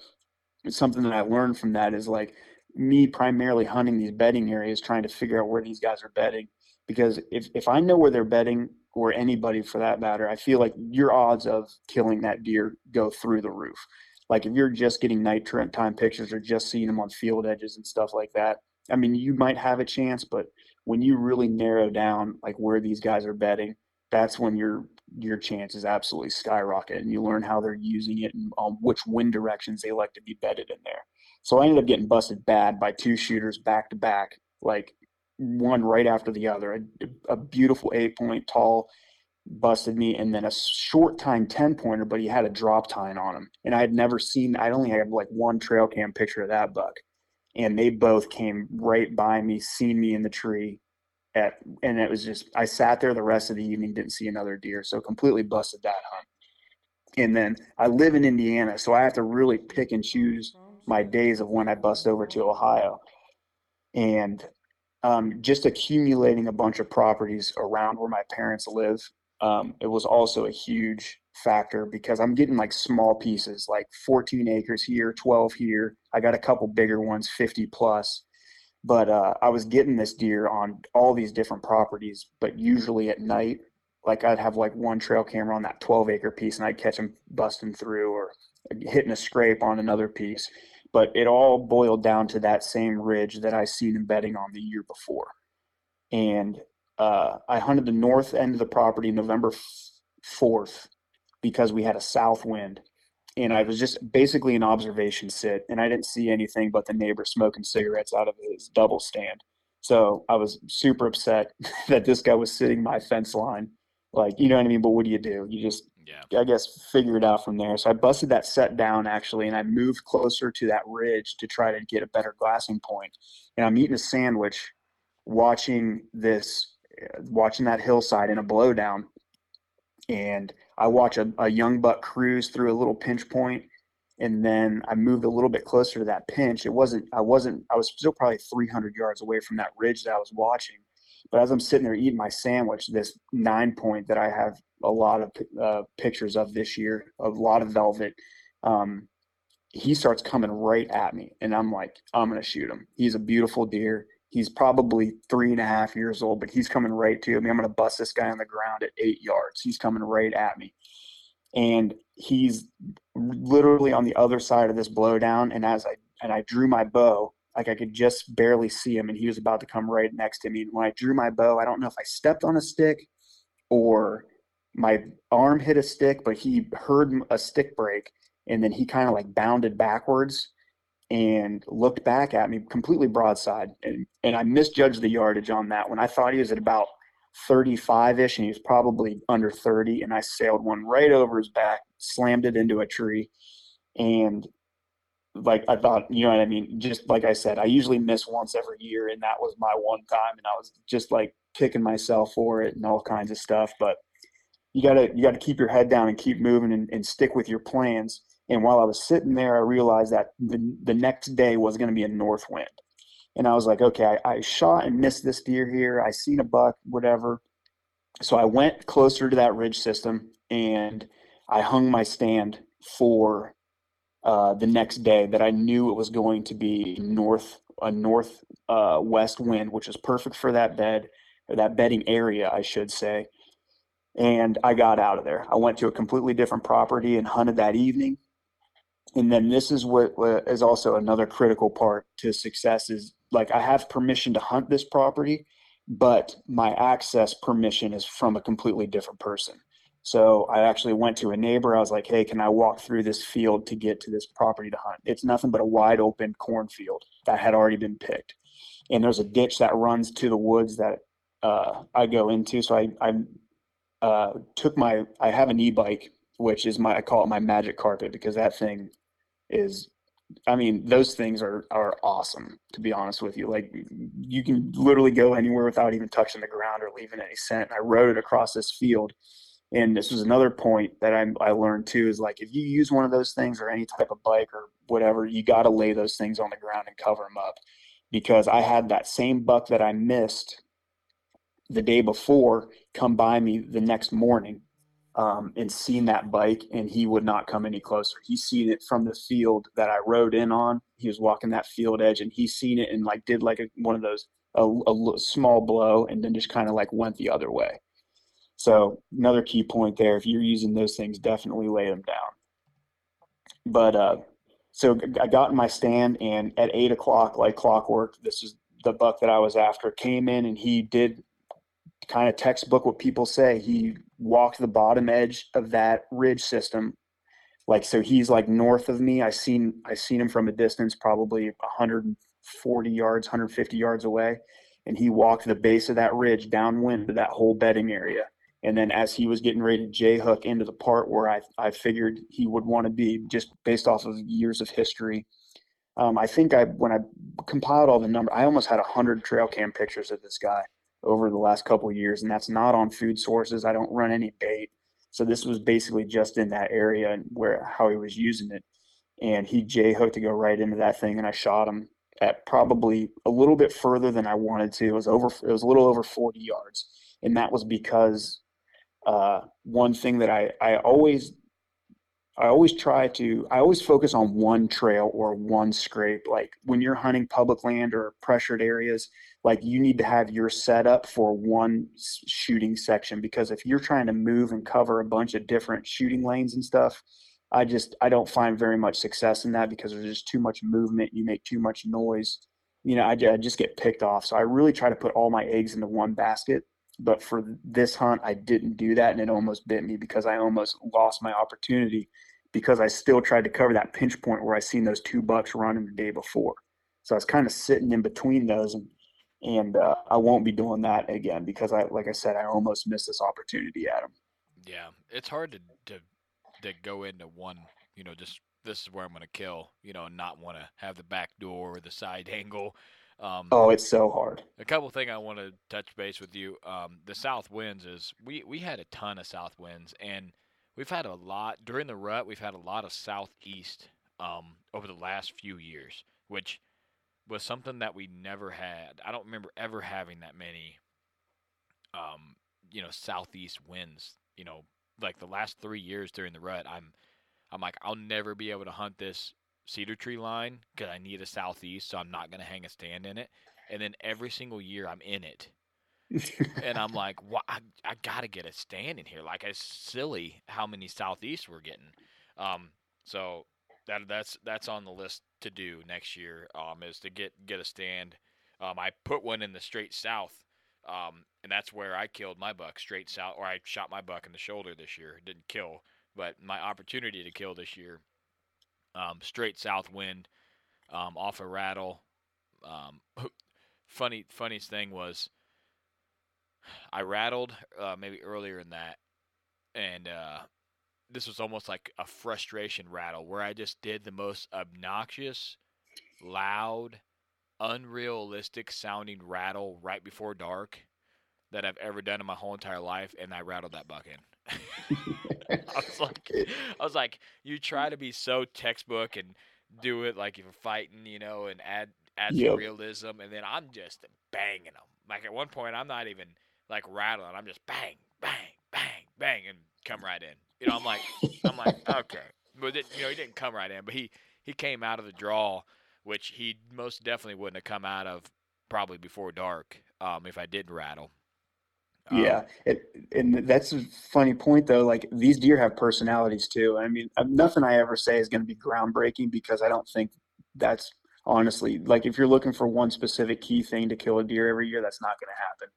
something that I learned from that is like me primarily hunting these bedding areas, trying to figure out where these guys are bedding because if, if I know where they're bedding or anybody for that matter, I feel like your odds of killing that deer go through the roof. Like if you're just getting night time pictures or just seeing them on field edges and stuff like that, I mean, you might have a chance, but when you really narrow down like where these guys are bedding, that's when your your chances absolutely skyrocket, and you learn how they're using it and um, which wind directions they like to be bedded in there. So I ended up getting busted bad by two shooters back to back, like one right after the other. A, a beautiful eight point tall busted me, and then a short time 10 pointer, but he had a drop tine on him. And I had never seen, I only had like one trail cam picture of that buck. And they both came right by me, seen me in the tree. At, and it was just, I sat there the rest of the evening, didn't see another deer. So completely busted that hunt. And then I live in Indiana, so I have to really pick and choose my days of when I bust over to Ohio. And um, just accumulating a bunch of properties around where my parents live. Um, it was also a huge factor because I'm getting like small pieces, like 14 acres here, 12 here. I got a couple bigger ones, 50 plus. But uh, I was getting this deer on all these different properties, but usually at night, like I'd have like one trail camera on that 12 acre piece and I'd catch them busting through or hitting a scrape on another piece but it all boiled down to that same ridge that I seen him bedding on the year before. And uh, I hunted the north end of the property November 4th because we had a south wind. And I was just basically an observation sit, and I didn't see anything but the neighbor smoking cigarettes out of his double stand. So I was super upset that this guy was sitting my fence line. Like, you know what I mean? But what do you do? You just yeah. I guess figure it out from there. So I busted that set down actually, and I moved closer to that ridge to try to get a better glassing point. And I'm eating a sandwich, watching this, eh, watching that hillside in a blowdown, and I watch a, a young buck cruise through a little pinch point, and then I moved a little bit closer to that pinch. It wasn't, I wasn't, I was still probably 300 yards away from that ridge that I was watching. But as I'm sitting there eating my sandwich, this nine point that I have a lot of uh, pictures of this year, a lot of velvet, um, he starts coming right at me. And I'm like, I'm to shoot him. He's a beautiful deer. He's probably three and a half years old, but he's coming right to me. I'm going to bust this guy on the ground at eight yards. He's coming right at me. And he's literally on the other side of this blowdown. And as I, and I drew my bow, like I could just barely see him and he was about to come right next to me. When I drew my bow, I don't know if I stepped on a stick or my arm hit a stick, but he heard a stick break and then he kind of like bounded backwards and looked back at me completely broadside. And, and I misjudged the yardage on that one. I thought he was at about 35 ish and he was probably under 30. And I sailed one right over his back, slammed it into a tree. And like I thought, you know what I mean? Just like I said, I usually miss once every year, and that was my one time, and I was just like kicking myself for it and all kinds of stuff. But you gotta you gotta keep your head down and keep moving and, and stick with your plans. And while I was sitting there, I realized that the the next day was going to be a north wind, and I was like, okay, I, I shot and missed this deer here. I seen a buck, whatever. So I went closer to that ridge system and I hung my stand for uh, the next day that I knew it was going to be north a north uh, west wind, which is perfect for that bed or that bedding area, I should say. And I got out of there. I went to a completely different property and hunted that evening. And then this is what is also another critical part to success is like I have permission to hunt this property, but my access permission is from a completely different person. So I actually went to a neighbor. I was like, hey, can I walk through this field to get to this property to hunt? It's nothing but a wide open cornfield that had already been picked. And there's a ditch that runs to the woods that uh, I go into. So I, I uh, took my, I have an e bike, which is my, I call it my magic carpet because that thing is, I mean, those things are, are awesome, to be honest with you. Like, you can literally go anywhere without even touching the ground or leaving any scent. And I rode it across this field and this was another point that I, I learned too is like if you use one of those things or any type of bike or whatever, you got to lay those things on the ground and cover them up. Because I had that same buck that I missed the day before come by me the next morning um, and seen that bike, and he would not come any closer. He seen it from the field that I rode in on. He was walking that field edge, and he seen it and like did like a, one of those a, a small blow, and then just kind of like went the other way. So another key point there, if you're using those things, definitely lay them down. But uh, so I got in my stand, and at eight o'clock, like clockwork, this is the buck that I was after. Came in, and he did kind of textbook what people say. He walked the bottom edge of that ridge system, like so. He's like north of me. I seen I seen him from a distance, probably 140 yards, 150 yards away, and he walked the base of that ridge downwind to that whole bedding area and then as he was getting ready to J hook into the part where I, I figured he would want to be just based off of years of history, um, I think I when I compiled all the numbers, I almost had hundred trail cam pictures of this guy over the last couple years, and that's not on food sources. I don't run any bait, so this was basically just in that area and where how he was using it. And he J hooked to go right into that thing, and I shot him at probably a little bit further than I wanted to. It was over. It was a little over 40 yards, and that was because uh, one thing that I, I always I always try to I always focus on one trail or one scrape. Like when you're hunting public land or pressured areas, like you need to have your setup for one shooting section because if you're trying to move and cover a bunch of different shooting lanes and stuff, I just I don't find very much success in that because there's just too much movement. You make too much noise. You know, I, I just get picked off. So I really try to put all my eggs into one basket. But for this hunt, I didn't do that, and it almost bit me because I almost lost my opportunity because I still tried to cover that pinch point where I seen those two bucks running the day before. So I was kind of sitting in between those, and and uh, I won't be doing that again because I, like I said, I almost missed this opportunity at him. Yeah, it's hard to to to go into one, you know, just this is where I'm going to kill, you know, and not want to have the back door or the side angle. Um, oh, it's so hard. A couple thing I want to touch base with you. Um, the south winds is we we had a ton of south winds, and we've had a lot during the rut. We've had a lot of southeast um, over the last few years, which was something that we never had. I don't remember ever having that many, um, you know, southeast winds. You know, like the last three years during the rut, I'm, I'm like, I'll never be able to hunt this cedar tree line because I need a southeast, so I'm not gonna hang a stand in it. And then every single year, I'm in it. And I'm like, well, I, I gotta get a stand in here. Like it's silly how many southeast we're getting. Um, so that that's that's on the list to do next year. Um, is to get get a stand. Um, I put one in the straight south, um, and that's where I killed my buck straight south, or I shot my buck in the shoulder this year. Didn't kill, but my opportunity to kill this year, um, straight south wind, um, off a rattle. Um, funny funniest thing was, I rattled uh, maybe earlier in that, and uh, this was almost like a frustration rattle where I just did the most obnoxious, loud, unrealistic sounding rattle right before dark that I've ever done in my whole entire life, and I rattled that buck in. I was like, I was like, you try to be so textbook and do it like you're fighting, you know, and add add yep. some realism, and then I'm just banging them. Like at one point, I'm not even like rattling. I'm just bang, bang, bang, bang, and come right in. You know, I'm like, I'm like, okay, but it, you know, he didn't come right in, but he he came out of the draw, which he most definitely wouldn't have come out of probably before dark um, if I didn't rattle. Um, yeah, it, and that's a funny point though. Like these deer have personalities too. I mean, uh, nothing I ever say is going to be groundbreaking because I don't think that's honestly like if you're looking for one specific key thing to kill a deer every year, that's not going to happen.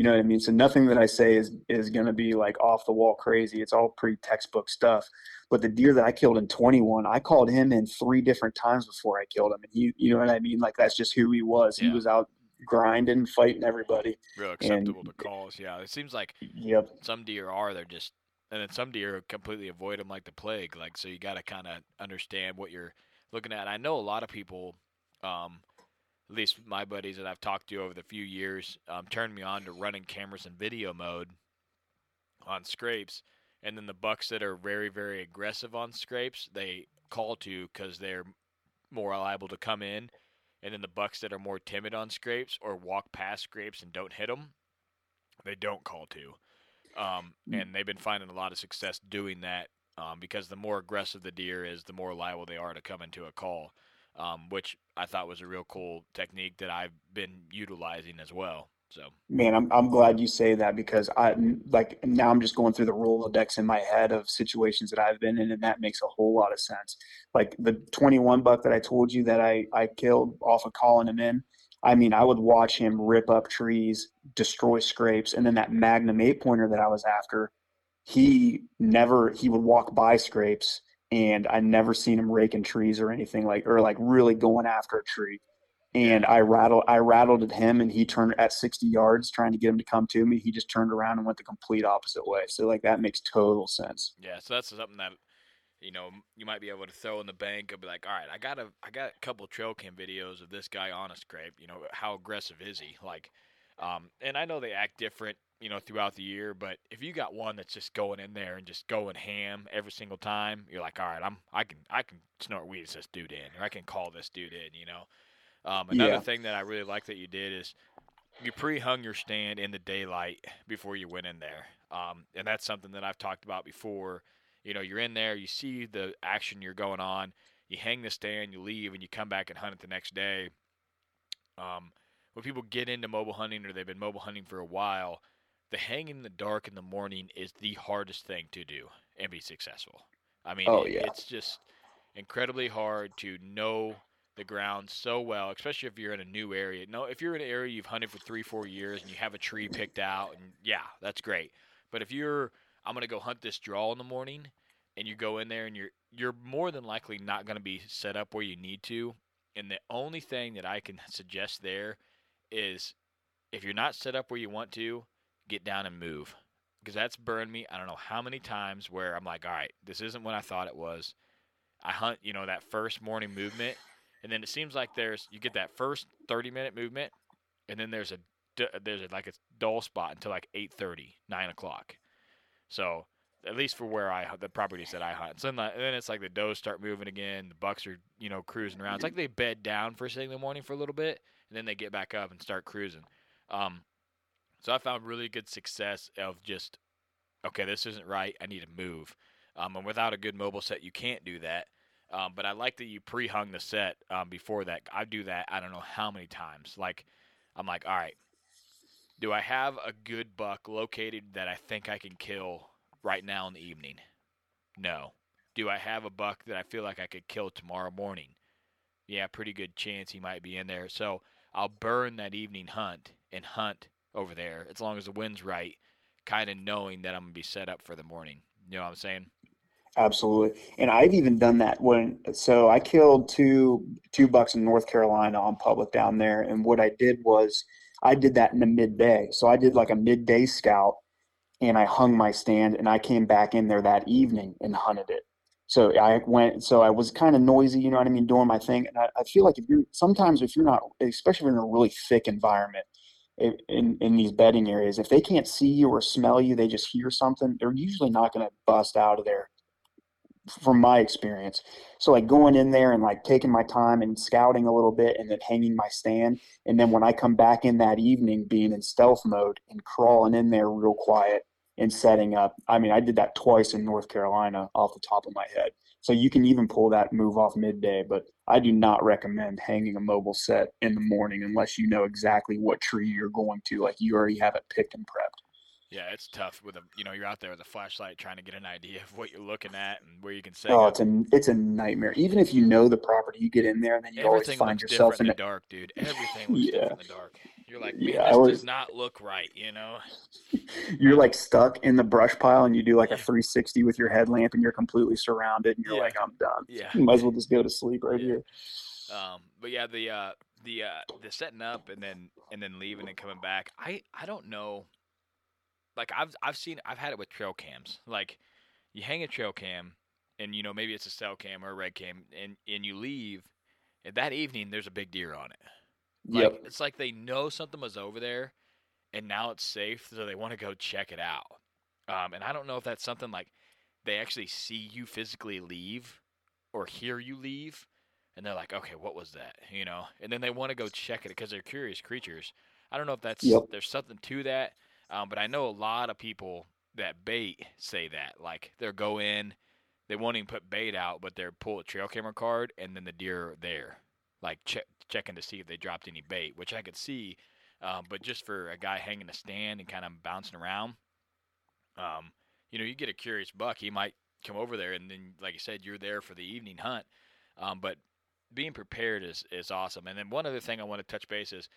You know what I mean? So nothing that I say is is going to be like off the wall crazy. It's all pretty textbook stuff. But the deer that I killed in 21, I called him in three different times before I killed him, and he, you know what I mean? Like that's just who he was. Yeah. He was out grinding, fighting everybody. Real acceptable and, to calls. Yeah, it seems like yep. Some deer are they're just, and then some deer completely avoid them like the plague. Like so, you got to kind of understand what you're looking at. I know a lot of people. Um, at least my buddies that I've talked to over the few years, um, turned me on to running cameras in video mode on scrapes. And then the bucks that are very, very aggressive on scrapes, they call to because they're more liable to come in. And then the bucks that are more timid on scrapes or walk past scrapes and don't hit them, they don't call to. Um, mm. and they've been finding a lot of success doing that um, because the more aggressive the deer is, the more liable they are to come into a call um, which I thought was a real cool technique that I've been utilizing as well. So, man, I'm I'm glad you say that because I like now I'm just going through the Rolodex in my head of situations that I've been in, and that makes a whole lot of sense. Like the 21 buck that I told you that I I killed off of calling him in. I mean, I would watch him rip up trees, destroy scrapes, and then that Magnum eight pointer that I was after, he never he would walk by scrapes and I never seen him raking trees or anything like or like really going after a tree. And I rattled I rattled at him and he turned at 60 yards trying to get him to come to me. He just turned around and went the complete opposite way. So like that makes total sense. Yeah, so that's something that you know, you might be able to throw in the bank and be like, all right, I got a, I got a couple trail cam videos of this guy on a scrape. You know, how aggressive is he? Like, um, and I know they act different you know, throughout the year. But if you got one that's just going in there and just going ham every single time, you're like, all right, I'm I can I can snort wheeze this dude in, or I can call this dude in. You know. Um, another yeah. thing that I really like that you did is you pre-hung your stand in the daylight before you went in there, um, and that's something that I've talked about before. You know, you're in there, you see the action you're going on, you hang the stand, you leave, and you come back and hunt it the next day. Um, when people get into mobile hunting or they've been mobile hunting for a while, the hang in the dark in the morning is the hardest thing to do and be successful I mean, Oh, yeah. it's just incredibly hard to know the ground so well, especially if you're in a new area. No, if you're in an area you've hunted for three, four years and you have a tree picked out, and yeah, that's great. But if you're, I'm gonna go hunt this draw in the morning, and you go in there and you're you're more than likely not gonna be set up where you need to. And the only thing that I can suggest there is, if you're not set up where you want to, get down and move, because that's burned me. I don't know how many times where I'm like, all right, this isn't what I thought it was. I hunt, you know, that first morning movement, and then it seems like there's you get that first 30 minute movement, and then there's a there's a, like a dull spot until like 8:30, 9 o'clock. So at least for where I the properties that I hunt. So then, the- then it's like the does start moving again. The bucks are you know cruising around. It's like they bed down first thing in the morning for a little bit, and then they get back up and start cruising. Um, so I found really good success of just okay, this isn't right. I need to move. Um, and without a good mobile set, you can't do that. Um, but I like that you pre-hung the set um, before that. I do that. I don't know how many times. Like, I'm like, all right, do I have a good buck located that I think I can kill right now in the evening? No. Do I have a buck that I feel like I could kill tomorrow morning? Yeah, pretty good chance he might be in there. So I'll burn that evening hunt and hunt over there as long as the wind's right, kind of knowing that I'm gonna be set up for the morning. You know what I'm saying? Absolutely. And I've even done that when so I killed two two bucks in North Carolina on public down there. And what I did was I did that in the midday. So I did like a midday scout and I hung my stand and I came back in there that evening and hunted it. So I went so I was kind of noisy, you know what I mean, doing my thing. And I, I feel like if you're sometimes if you're not especially if you're in a really thick environment in, in, these bedding areas, if they can't see you or smell you, they just hear something, they're usually not going to bust out of there from my experience. So like going in there and like taking my time and scouting a little bit and then hanging my stand. And then when I come back in that evening, being in stealth mode and crawling in there real quiet and setting up. I mean, I did that twice in North Carolina off the top of my head. So you can even pull that move off midday, but I do not recommend hanging a mobile set in the morning unless you know exactly what tree you're going to. Like you already have it picked and prepped. Yeah, it's tough with a you know you're out there with a flashlight trying to get an idea of what you're looking at and where you can set Oh, up. it's a it's a nightmare. Even if you know the property, you get in there and then you always find yourself in in the dark, dude. Everything looks Yeah. different in the dark. You're like, Yeah, this was- does not look right, you know? You're like stuck in the brush pile and you do like a 360 with your headlamp and you're completely surrounded and you're Yeah. like, I'm done. Yeah. You might as well just go to sleep right Yeah. here. Um, but yeah, the uh, the uh, the setting up and then and then leaving and coming back. I I don't know. Like I've I've seen I've had it with trail cams. Like you hang a trail cam, and you know maybe it's a cell cam or a red cam, and and you leave, and that evening there's a big deer on it. Like Yep. it's like they know something was over there, and now it's safe, so they want to go check it out. Um, and I don't know if that's something like they actually see you physically leave or hear you leave, and they're like, okay, what was that? You know, and then they want to go check it because they're curious creatures. I don't know if that's Yep. there's something to that, um, but I know a lot of people that bait say that like they'll go in, they won't even put bait out, but they'll pull a trail camera card, and then the deer are there, like check checking to see if they dropped any bait, which I could see. Um, but just for a guy hanging a stand and kind of bouncing around, um, you know, you get a curious buck, he might come over there, and then, like I said, you're there for the evening hunt. Um, but being prepared is is awesome. And then one other thing I want to touch base is,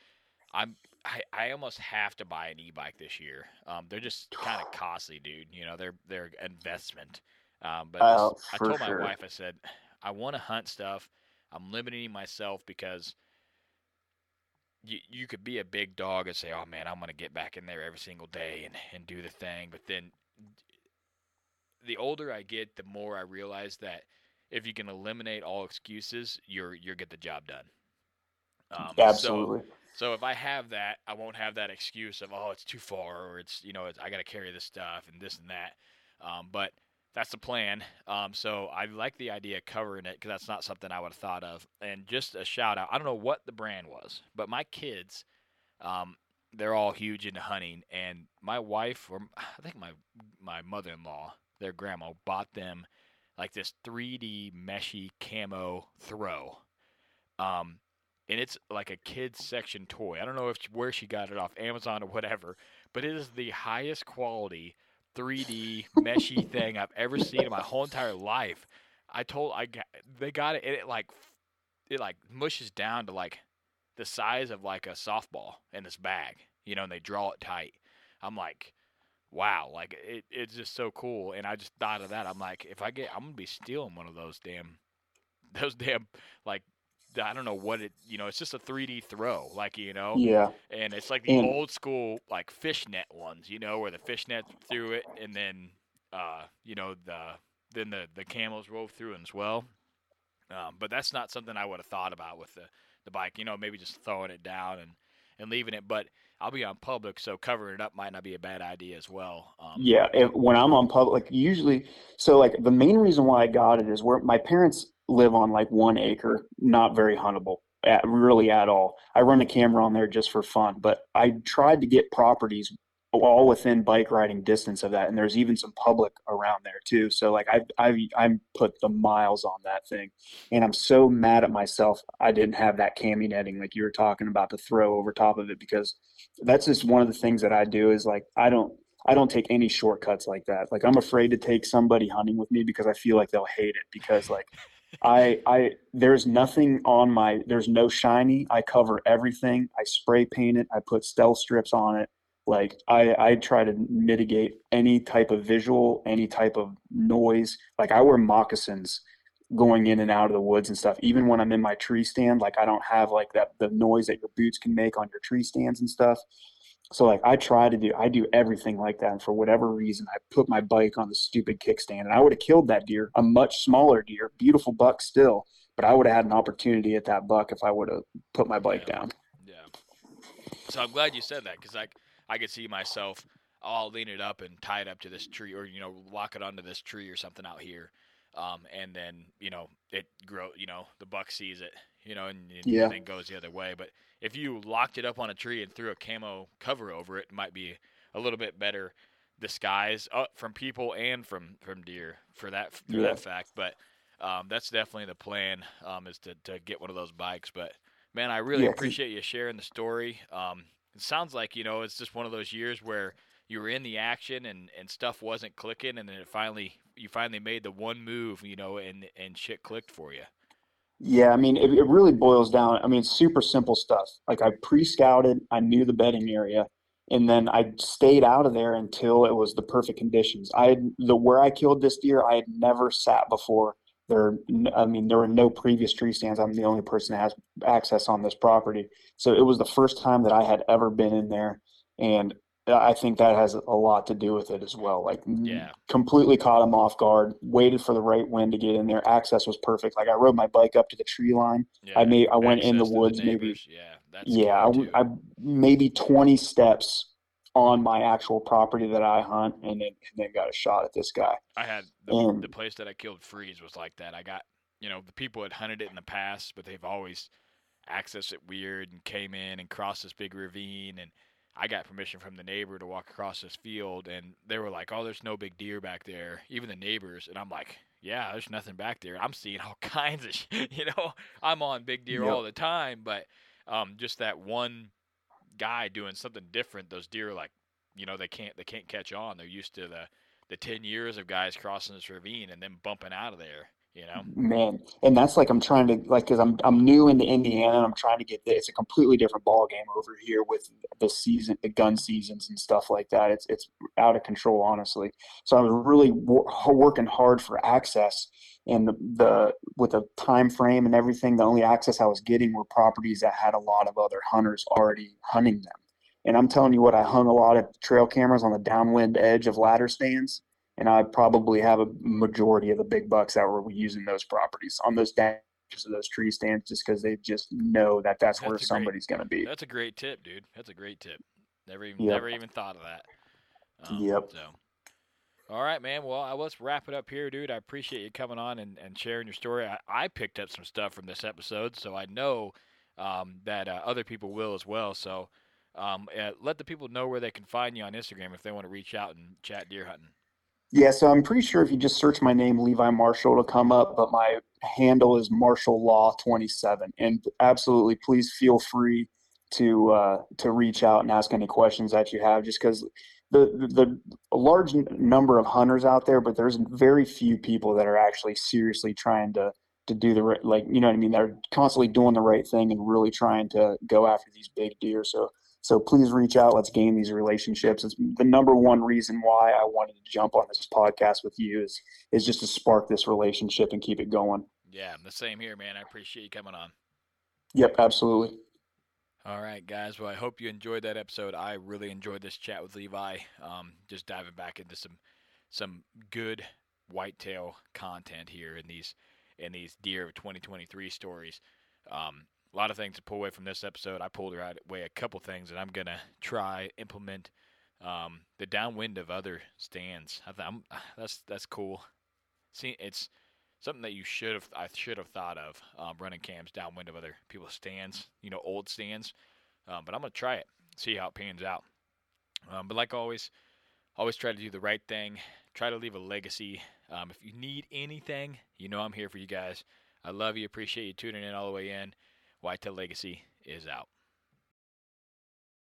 I'm I, I almost have to buy an e-bike this year. Um, they're just kind of costly, dude. You know, they're they're investment. Um, but Oh, I told my sure. wife, I said, I want to hunt stuff. I'm limiting myself because you you could be a big dog and say, "Oh man, I'm gonna get back in there every single day and and do the thing." But then, the older I get, the more I realize that if you can eliminate all excuses, you're you're get the job done. Um, so- Absolutely. so if I have that, I won't have that excuse of oh it's too far or it's you know it's, I got to carry this stuff and this and that. Um, but that's the plan. Um, so I like the idea of covering it because that's not something I would have thought of. And just a shout out. I don't know what the brand was, but my kids, um, they're all huge into hunting, and my wife or I think my my mother in law, their grandma bought them like this 3D meshy camo throw. Um, and it's like a kids section toy. I don't know if where she got it off Amazon or whatever, but it is the highest quality 3D meshy thing I've ever seen in my whole entire life. I told I got, they got it. It like it like mushes down to like the size of like a softball in this bag, you know, and they draw it tight. I'm like, wow, like it, it's just so cool. And I just thought of that. I'm like, if I get, I'm gonna be stealing one of those damn, those damn like I don't know what it, you know, it's just a 3D throw, like you know. Yeah. And it's like the And- old school like fishnet ones, you know, where the fishnet through it, and then, uh, you know, the then the the camels roll through it as well. Um, but that's not something I would have thought about with the the bike. You know, maybe just throwing it down and and leaving it. But I'll be on public, so covering it up might not be a bad idea as well. Um, Yeah, if, when I'm on public, like usually, so like the main reason why I got it is where my parents live on like one acre, not very huntable, at, really at all. I run a camera on there just for fun, but I tried to get properties all within bike riding distance of that, and there's even some public around there too. So like I I I put the miles on that thing, and I'm so mad at myself I didn't have that cami netting like you were talking about to throw over top of it because that's just one of the things that I do is like I don't I don't take any shortcuts like that. Like I'm afraid to take somebody hunting with me because I feel like they'll hate it because like I I there's nothing on my there's no shiny. I cover everything. I spray paint it. I put stealth strips on it. Like I I try to mitigate any type of visual, any type of noise. Like I wear moccasins going in and out of the woods and stuff. Even when I'm in my tree stand, like I don't have like that the noise that your boots can make on your tree stands and stuff. So like I try to do I do everything like that. And for whatever reason, I put my bike on the stupid kickstand and I would have killed that deer, a much smaller deer, beautiful buck still, but I would have had an opportunity at that buck if I would have put my bike Yeah. down. Yeah. So I'm glad you said that because I I could see myself. I'll lean it up and tie it up to this tree, or you know, lock it onto this tree or something out here, um, and then you know it grow. You know, the buck sees it, you know, and, and Yeah. then goes the other way. But if you locked it up on a tree and threw a camo cover over it, it might be a little bit better disguise uh, from people and from from deer for that for Yeah. that fact. But um, that's definitely the plan um, is to, to get one of those bikes. But man, I really Yeah, appreciate you sharing the story. Um, it sounds like you know it's just one of those years where you were in the action and, and stuff wasn't clicking, and then it finally you finally made the one move, you know, and and shit clicked for you. Yeah, I mean, it, it really boils down. I mean, super simple stuff. Like I pre-scouted, I knew the bedding area, and then I stayed out of there until it was the perfect conditions. I had the where I killed this deer, I had never sat before. There, I mean, there were no previous tree stands. I'm the only person that has access on this property, so it was the first time that I had ever been in there, and I think that has a lot to do with it as well. Like, Yeah. completely caught him off guard. Waited for the right wind to get in there. Access was perfect. Like I rode my bike up to the tree line. Yeah, I made I went in the woods maybe. Yeah, that's yeah I, I maybe 20 steps on my actual property that I hunt and then and then got a shot at this guy. I had the, And- the place that I killed Freeze was like that. I got you know the people had hunted it in the past, but they've always accessed it weird and came in and crossed this big ravine and I got permission from the neighbor to walk across this field and they were like, "Oh, there's no big deer back there." Even the neighbors and I'm like, "Yeah, there's nothing back there. I'm seeing all kinds of shit. You know, I'm on big deer Yep. all the time, but um just that one guy doing something different, those deer are like, you know, they can't they can't catch on. They're used to the the 10 years of guys crossing this ravine and then bumping out of there, you know? Man, and that's like I'm trying to like because I'm I'm new into Indiana and I'm trying to get the, it's a completely different ball game over here with the season, the gun seasons and stuff like that. It's it's out of control, honestly. So I was really wor- working hard for access, and the, the with the time frame and everything, the only access I was getting were properties that had a lot of other hunters already hunting them. And I'm telling you what, I hung a lot of trail cameras on the downwind edge of ladder stands and I probably have a majority of the big bucks that were using those properties on those edges of those tree stands just because they just know that that's, where That's great- somebody's going to be. That's a great tip, dude. That's a great tip. Never even Yep. never even thought of that. Um, Yep. So, all right, man. Well, uh, let's wrap it up here, dude. I appreciate you coming on and, and sharing your story. I, I picked up some stuff from this episode, so I know um, that uh, other people will as well. So, um, uh, let the people know where they can find you on Instagram if they want to reach out and chat deer hunting. Yeah, so I'm pretty sure if you just search my name, Levi Marshall, it'll come up, but my handle is Marshall Law 27. And absolutely, please feel free to uh, to reach out and ask any questions that you have, just because the, the, the large number of hunters out there, but there's very few people that are actually seriously trying to to do the right, like you know what I mean. They're constantly doing the right thing and really trying to go after these big deer. So so please reach out. Let's gain these relationships. It's the number one reason why I wanted to jump on this podcast with you is is just to spark this relationship and keep it going. Yeah, the same here, man. I appreciate you coming on. Yep, absolutely. All right, guys. Well, I hope you enjoyed that episode. I really enjoyed this chat with Levi. Um, just diving back into some some good whitetail content here in these in these deer of 2023 stories. Um, a lot of things to pull away from this episode. I pulled away a couple things that I'm gonna try implement. Um, the downwind of other stands. I th- that's that's cool. See, it's something that you should have I should have thought of um, running cams downwind of other people's stands, you know, old stands. Um, but I'm gonna try it, see how it pans out. Um, but like always, always try to do the right thing. Try to leave a legacy. Um, if you need anything, you know I'm here for you guys. I love you. Appreciate you tuning in all the way in. Whitetail Legacy is out.